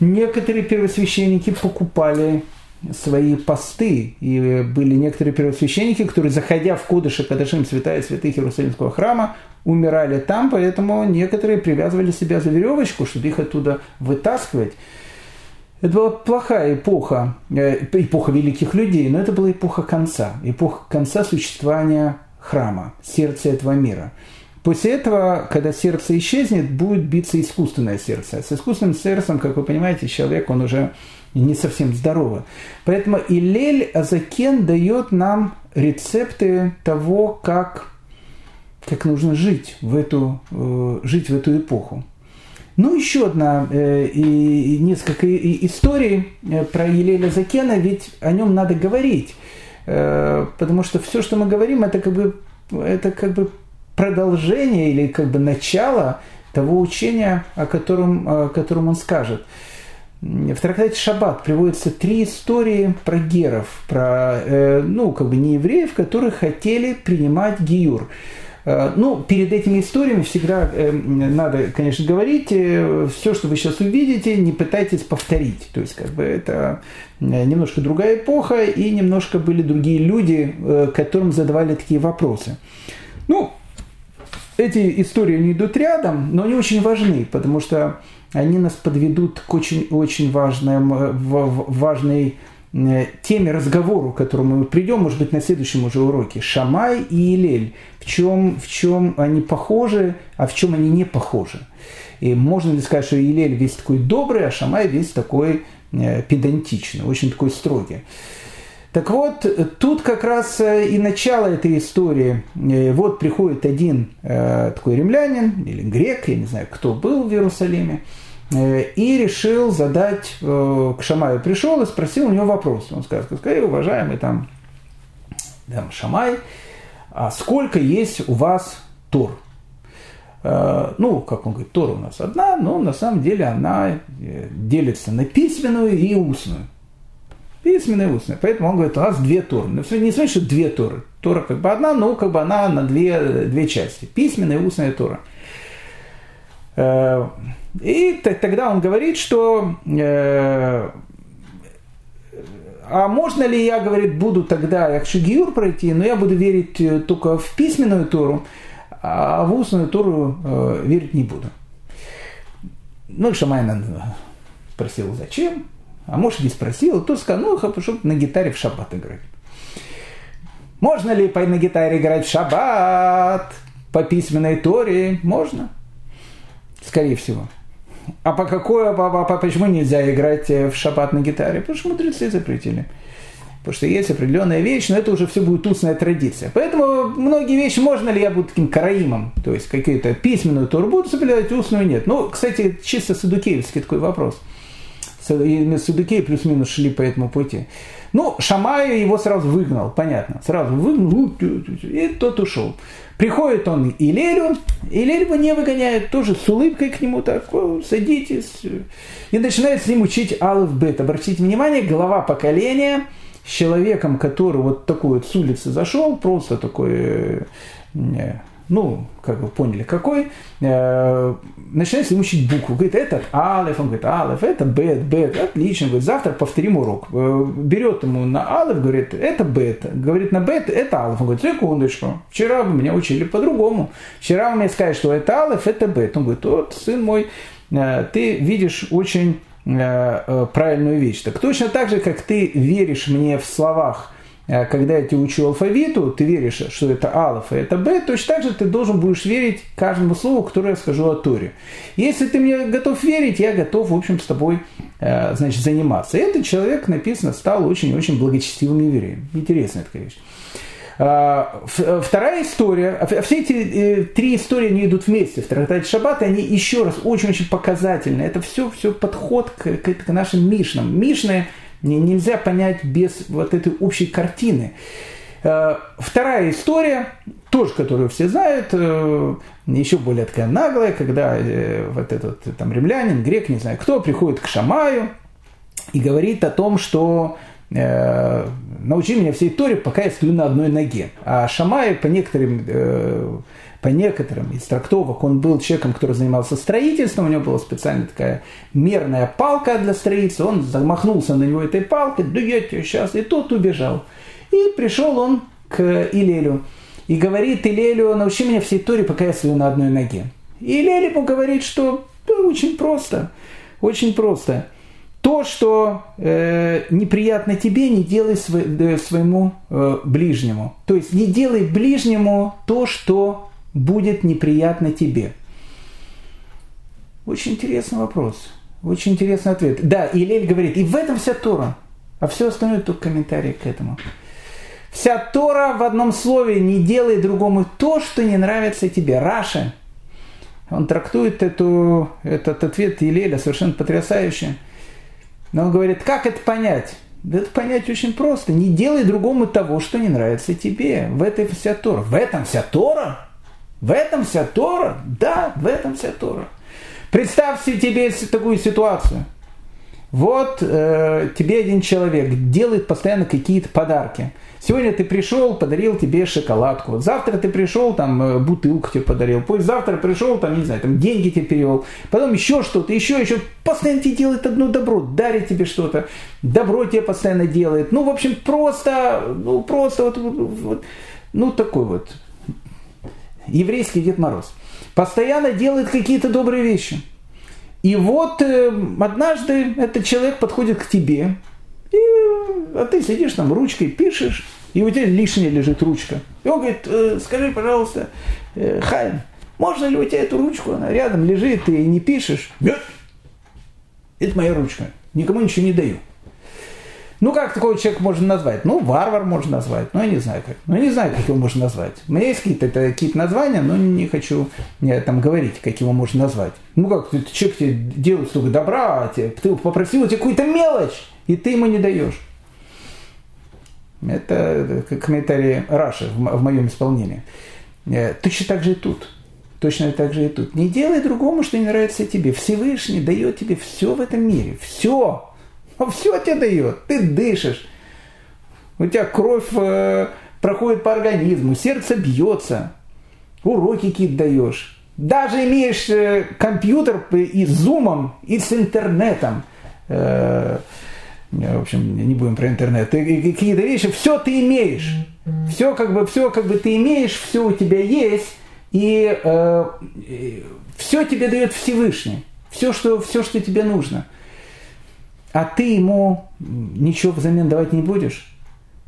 некоторые первосвященники покупали свои посты. И были некоторые первосвященники, которые, заходя в Кодыша Кадашим, святая святых Иерусалимского храма, умирали там, поэтому некоторые привязывали себя за веревочку, чтобы их оттуда вытаскивать. Это была плохая эпоха, э, эпоха великих людей, но это была эпоха конца, эпоха конца существования храма, сердца этого мира. После этого, когда сердце исчезнет, будет биться искусственное сердце. С искусственным сердцем, как вы понимаете, человек, он уже не совсем здоровый. Поэтому Илель Азакен дает нам рецепты того, как, как нужно жить в эту, э, жить в эту эпоху. Ну, еще одна э, и, несколько историй э, про Елеля Закена, ведь о нем надо говорить. Потому что все, что мы говорим, это как бы, это как бы продолжение или как бы начало того учения, о котором, о котором он скажет. В трактате Шаббат приводятся три истории про геров, про, э, ну, как бы не евреев, которые хотели принимать гиюр. Э, ну, перед этими историями всегда э, надо, конечно, говорить, все, что вы сейчас увидите, не пытайтесь повторить. То есть, как бы это немножко другая эпоха, и немножко были другие люди, которым задавали такие вопросы. Ну, эти истории не идут рядом, но они очень важны, потому что они нас подведут к очень-очень важной э, теме разговору, к которому мы придем, может быть, на следующем уже уроке. Шамай и Илель. В чем, в чем они похожи, а в чем они не похожи. И можно ли сказать, что Илель весь такой добрый, а Шамай весь такой э, педантичный, очень такой строгий. Так вот, тут как раз э, и начало этой истории. Э, вот приходит один э, такой римлянин или грек, я не знаю, кто был в Иерусалиме, и решил задать, к Шамаю пришел и спросил у него вопрос. Он сказал, скажи, уважаемый там, там Шамай, а сколько есть у вас Тор? Ну, как он говорит, Тора у нас одна, но на самом деле она делится на письменную и устную. Письменная и устная. Поэтому он говорит, у нас две Торы. Ну, не значит, что две Торы. Тора как бы одна, но как бы она на две, две части. Письменная и устная Тора. Э, и тогда он говорит, что э, а можно ли я, говорит, буду тогда Якшигиюр пройти, но я буду верить э, только в письменную Тору, а в устную Тору верить не буду. Ну, Шамайнан спросил, зачем? А муж не спросил, то сказал, ну, чтобы на гитаре в шаббат играть. Можно ли на гитаре играть в шаббат? По письменной торе? Можно. Скорее всего. А по какой, а, по, по, почему нельзя играть э, в шаббат на гитаре? Потому что мудрецы запретили. Потому что есть определенная вещь, но это уже все будет устная традиция. Поэтому многие вещи, можно ли я буду таким караимом, то есть какую-то письменную туру буду соблюдать, устную нет. Ну, кстати, чисто садукеевский такой вопрос и Садукеи плюс-минус шли по этому пути. Ну, Шамай его сразу выгнал, понятно. Сразу выгнал, и тот ушел. Приходит он и Лелю, и Лель его не выгоняет, тоже с улыбкой к нему так, садитесь. И начинает с ним учить Алф Бет. Обратите внимание, глава поколения – с человеком, который вот такой вот с улицы зашел, просто такой э, ну, как вы поняли, какой, э, начинает ним учить букву. Говорит, это алеф, он говорит, алеф, это бет, бет, отлично. Говорит, завтра повторим урок. Э, берет ему на алеф, говорит, это бет. Говорит, на бет, это алеф. Он говорит, секундочку, вчера вы меня учили по-другому. Вчера вы мне сказали, что это алеф, это бет. Он говорит, вот, сын мой, э, ты видишь очень э, э, правильную вещь. Так точно так же, как ты веришь мне в словах, когда я тебя учу алфавиту, ты веришь, что это алфа, это б, точно так же ты должен будешь верить каждому слову, которое я скажу о Торе. Если ты мне готов верить, я готов, в общем, с тобой э, значит, заниматься. И этот человек, написано, стал очень-очень благочестивым евреем. Интересная такая вещь. А, вторая история, все эти э, три истории, они идут вместе в трактате Шаббат, они еще раз очень-очень показательны. Это все, все подход к, к, к нашим Мишнам. Мишны нельзя понять без вот этой общей картины. Э, вторая история, тоже, которую все знают, э, еще более такая наглая, когда э, вот этот там римлянин, грек, не знаю кто, приходит к Шамаю и говорит о том, что научи меня всей Торе, пока я стою на одной ноге. А Шамай по некоторым по некоторым из трактовок он был человеком, который занимался строительством, у него была специальная такая мерная палка для строительства, он замахнулся на него этой палкой, да я тебе сейчас, и тот убежал. И пришел он к Илелю и говорит Илелю, научи меня всей Торе, пока я стою на одной ноге. И Илель ему говорит, что да, очень просто, очень просто. То, что э, неприятно тебе, не делай свой, э, своему э, ближнему. То есть не делай ближнему то, что будет неприятно тебе? Очень интересный вопрос. Очень интересный ответ. Да, Илель говорит, и в этом вся Тора. А все остальное только комментарий к этому. Вся Тора в одном слове не делай другому то, что не нравится тебе. Раша. Он трактует эту, этот ответ Илеля совершенно потрясающе. Но он говорит, как это понять? Да это понять очень просто. Не делай другому того, что не нравится тебе. В этом вся Тора. В этом вся Тора? В этом вся Тора? Да, в этом вся Тора. Представьте себе такую ситуацию. Вот э, тебе один человек делает постоянно какие-то подарки. Сегодня ты пришел, подарил тебе шоколадку. Завтра ты пришел, там э, бутылку тебе подарил. Пусть завтра пришел, там, не знаю, там деньги тебе перевел. Потом еще что-то, еще, еще. Постоянно тебе делает одно добро, дарит тебе что-то. Добро тебе постоянно делает. Ну, в общем, просто, ну, просто вот, вот ну, такой вот еврейский Дед Мороз, постоянно делает какие-то добрые вещи. И вот э, однажды этот человек подходит к тебе, и, а ты сидишь там ручкой, пишешь, и у тебя лишняя лежит ручка. И он говорит, э, скажи, пожалуйста, э, Хайм, можно ли у тебя эту ручку, она рядом лежит, ты не пишешь? Нет, это моя ручка, никому ничего не даю. Ну, как такой человек можно назвать? Ну, варвар можно назвать, ну, я не знаю как. Ну, я не знаю, как его можно назвать. У меня есть какие-то какие названия, но не хочу я, там говорить, как его можно назвать. Ну, как, человек тебе делает столько добра, а тебе, ты попросил у тебя какую-то мелочь, и ты ему не даешь. Это комментарий Раши в, в моем исполнении. Э, точно так же и тут. Точно так же и тут. Не делай другому, что не нравится тебе. Всевышний дает тебе все в этом мире. Все. Он все тебе дает. Ты дышишь. У тебя кровь э, проходит по организму, сердце бьется. Уроки какие-то даешь. Даже имеешь э, компьютер и с зумом, и с интернетом. Э, в общем, не будем про интернет. Ты, какие-то вещи, все ты имеешь. Все как бы, все как бы ты имеешь, все у тебя есть. И э, все тебе дает Всевышний. Все что, все, что тебе нужно а ты ему ничего взамен давать не будешь?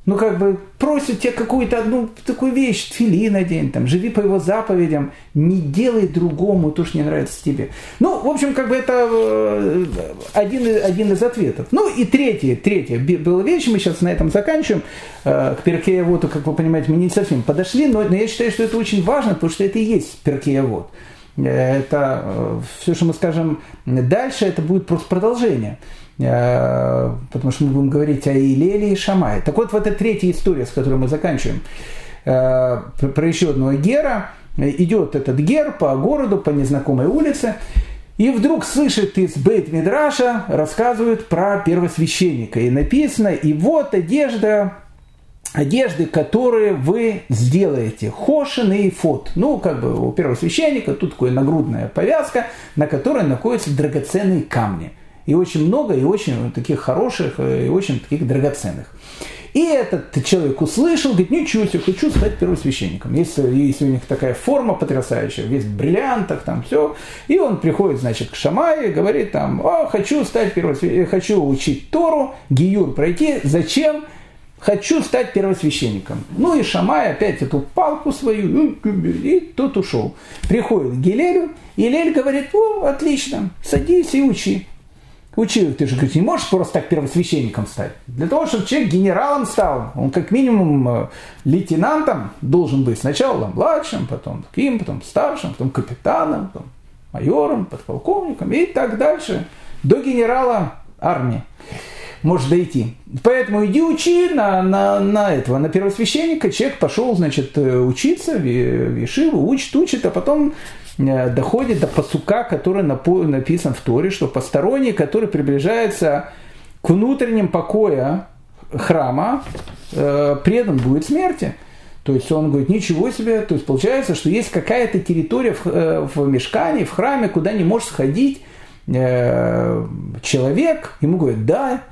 Ну, как бы просит тебя какую-то одну такую вещь, твили на день, там, живи по его заповедям, не делай другому то, что не нравится тебе. Ну, в общем, как бы это э, один, один из ответов. Ну, и третье, третье была вещь, мы сейчас на этом заканчиваем. Э, к Перкееводу, как вы понимаете, мы не совсем подошли, но, но я считаю, что это очень важно, потому что это и есть Перкеевод. Э, это все, что мы скажем дальше, это будет просто продолжение. Э, потому что мы будем говорить о Илеле и Шамае. Так вот, вот эта третья история, с которой мы заканчиваем, э, про еще одного Гера. Идет этот Гер по городу, по незнакомой улице, и вдруг слышит из Бейт Мидраша, рассказывают про первосвященника. И написано, и вот одежда одежды, которые вы сделаете. Хошин и фот. Ну, как бы у первого священника тут такая нагрудная повязка, на которой находятся драгоценные камни. И очень много, и очень таких хороших, и очень таких драгоценных. И этот человек услышал, говорит, ничего себе, хочу стать первосвященником. Если, если у них такая форма потрясающая, весь в бриллиантах, там все. И он приходит, значит, к Шамае, говорит там, о, хочу стать первосвященником, хочу учить Тору, Гиюр пройти. Зачем? хочу стать первосвященником. Ну и Шамай опять эту палку свою, и тот ушел. Приходит к Гилелю, и Лель говорит, о, отлично, садись и учи. Учи, ты же говорит, не можешь просто так первосвященником стать. Для того, чтобы человек генералом стал, он как минимум э, лейтенантом должен быть. Сначала младшим, потом таким, потом старшим, потом капитаном, потом майором, подполковником и так дальше. До генерала армии может дойти. Поэтому иди учи на, на, на этого, на первосвященника. Человек пошел, значит, э, учиться в учит, учит, а потом доходит до посука, который написан в Торе, что посторонний, который приближается к внутренним покоя храма, э, предан будет смерти. То есть он говорит, ничего себе, то есть получается, что есть какая-то территория в, в мешкане, в храме, куда не может сходить человек, ему говорят, да,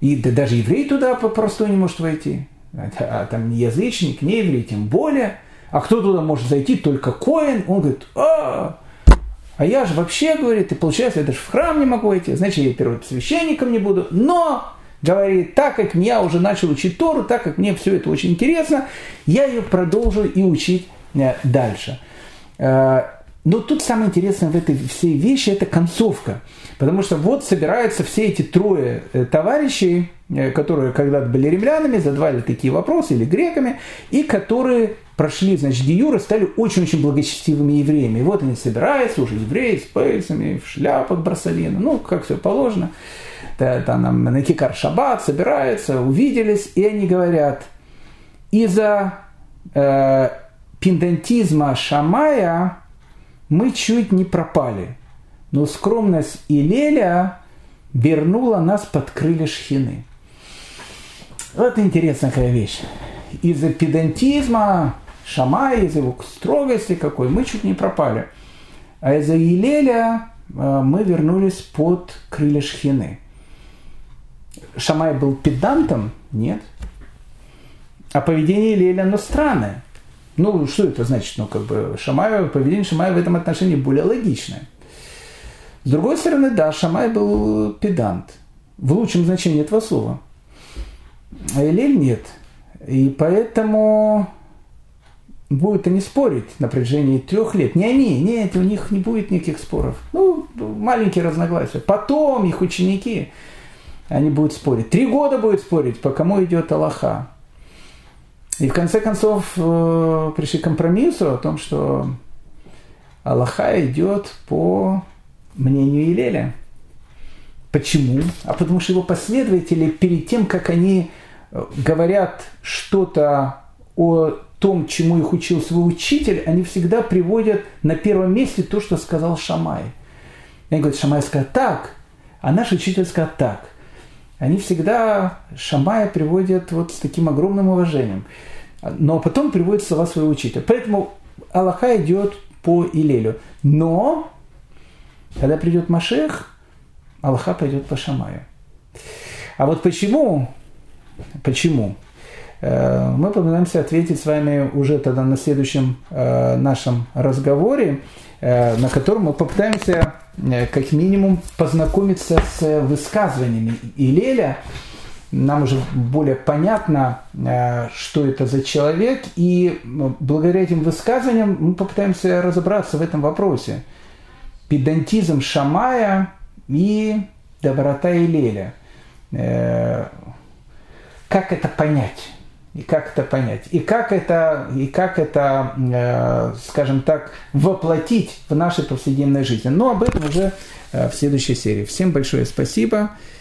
и да, даже еврей туда попросту не может войти. А, а там не язычник, не еврей, тем более. А кто туда может зайти? Только Коин. Он говорит, а, а я же вообще, говорит, и получается, я даже в храм не могу войти, значит, я первым священником не буду. Но, говорит, так как я уже начал учить Тору, так как мне все это очень интересно, я ее продолжу и учить э, дальше. Э, но тут самое интересное в этой всей вещи – это концовка. Потому что вот собираются все эти трое э, товарищей, которые когда-то были римлянами, задавали такие вопросы, или греками, и которые прошли, значит, Гиюр стали очень-очень благочестивыми евреями. И вот они собираются, уже евреи с пейсами, в шляпах барсалина, ну, как все положено. Там на Кикар Шаббат собираются, увиделись, и они говорят, из-за э, пендантизма Шамая мы чуть не пропали, но скромность Илеля вернула нас под крылья шхины. Вот интересная какая вещь. Из-за педантизма Шамая, из-за его строгости какой, мы чуть не пропали. А из-за Илеля э, мы вернулись под крылья шхины. Шамай был педантом? Нет. А поведение Илеля, оно странное. Ну, что это значит? Ну, как бы Шамай, поведение Шамая в этом отношении более логичное. С другой стороны, да, Шамай был педант. В лучшем значении этого слова. А Элель нет. И поэтому будут они спорить на протяжении трех лет. Не они, нет, у них не будет никаких споров. Ну, маленькие разногласия. Потом их ученики, они будут спорить. Три года будут спорить, по кому идет Аллаха. И в конце концов э, пришли к компромиссу о том, что Аллаха идет по мнению Илеля. Почему? А потому что его последователи перед тем, как они э, говорят что-то о том, чему их учил свой учитель, они всегда приводят на первом месте то, что сказал Шамай. Они говорят, Шамай сказал так, а наш учитель сказал так они всегда Шамая приводят вот с таким огромным уважением. Но потом приводят слова своего учителя. Поэтому Аллаха идет по Илелю. Но, когда придет Машех, Аллаха пойдет по Шамаю. А вот почему? Почему? Э, мы попытаемся ответить с вами уже тогда на следующем э, нашем разговоре, э, на котором мы попытаемся как минимум познакомиться с высказываниями Илеля. Нам уже более понятно, что это за человек, и благодаря этим высказываниям мы попытаемся разобраться в этом вопросе. Педантизм Шамая и доброта Илеля. Как это понять? И как это понять? И как это, и как это э, скажем так, воплотить в нашей повседневной жизни? Но об этом уже э, в следующей серии. Всем большое спасибо.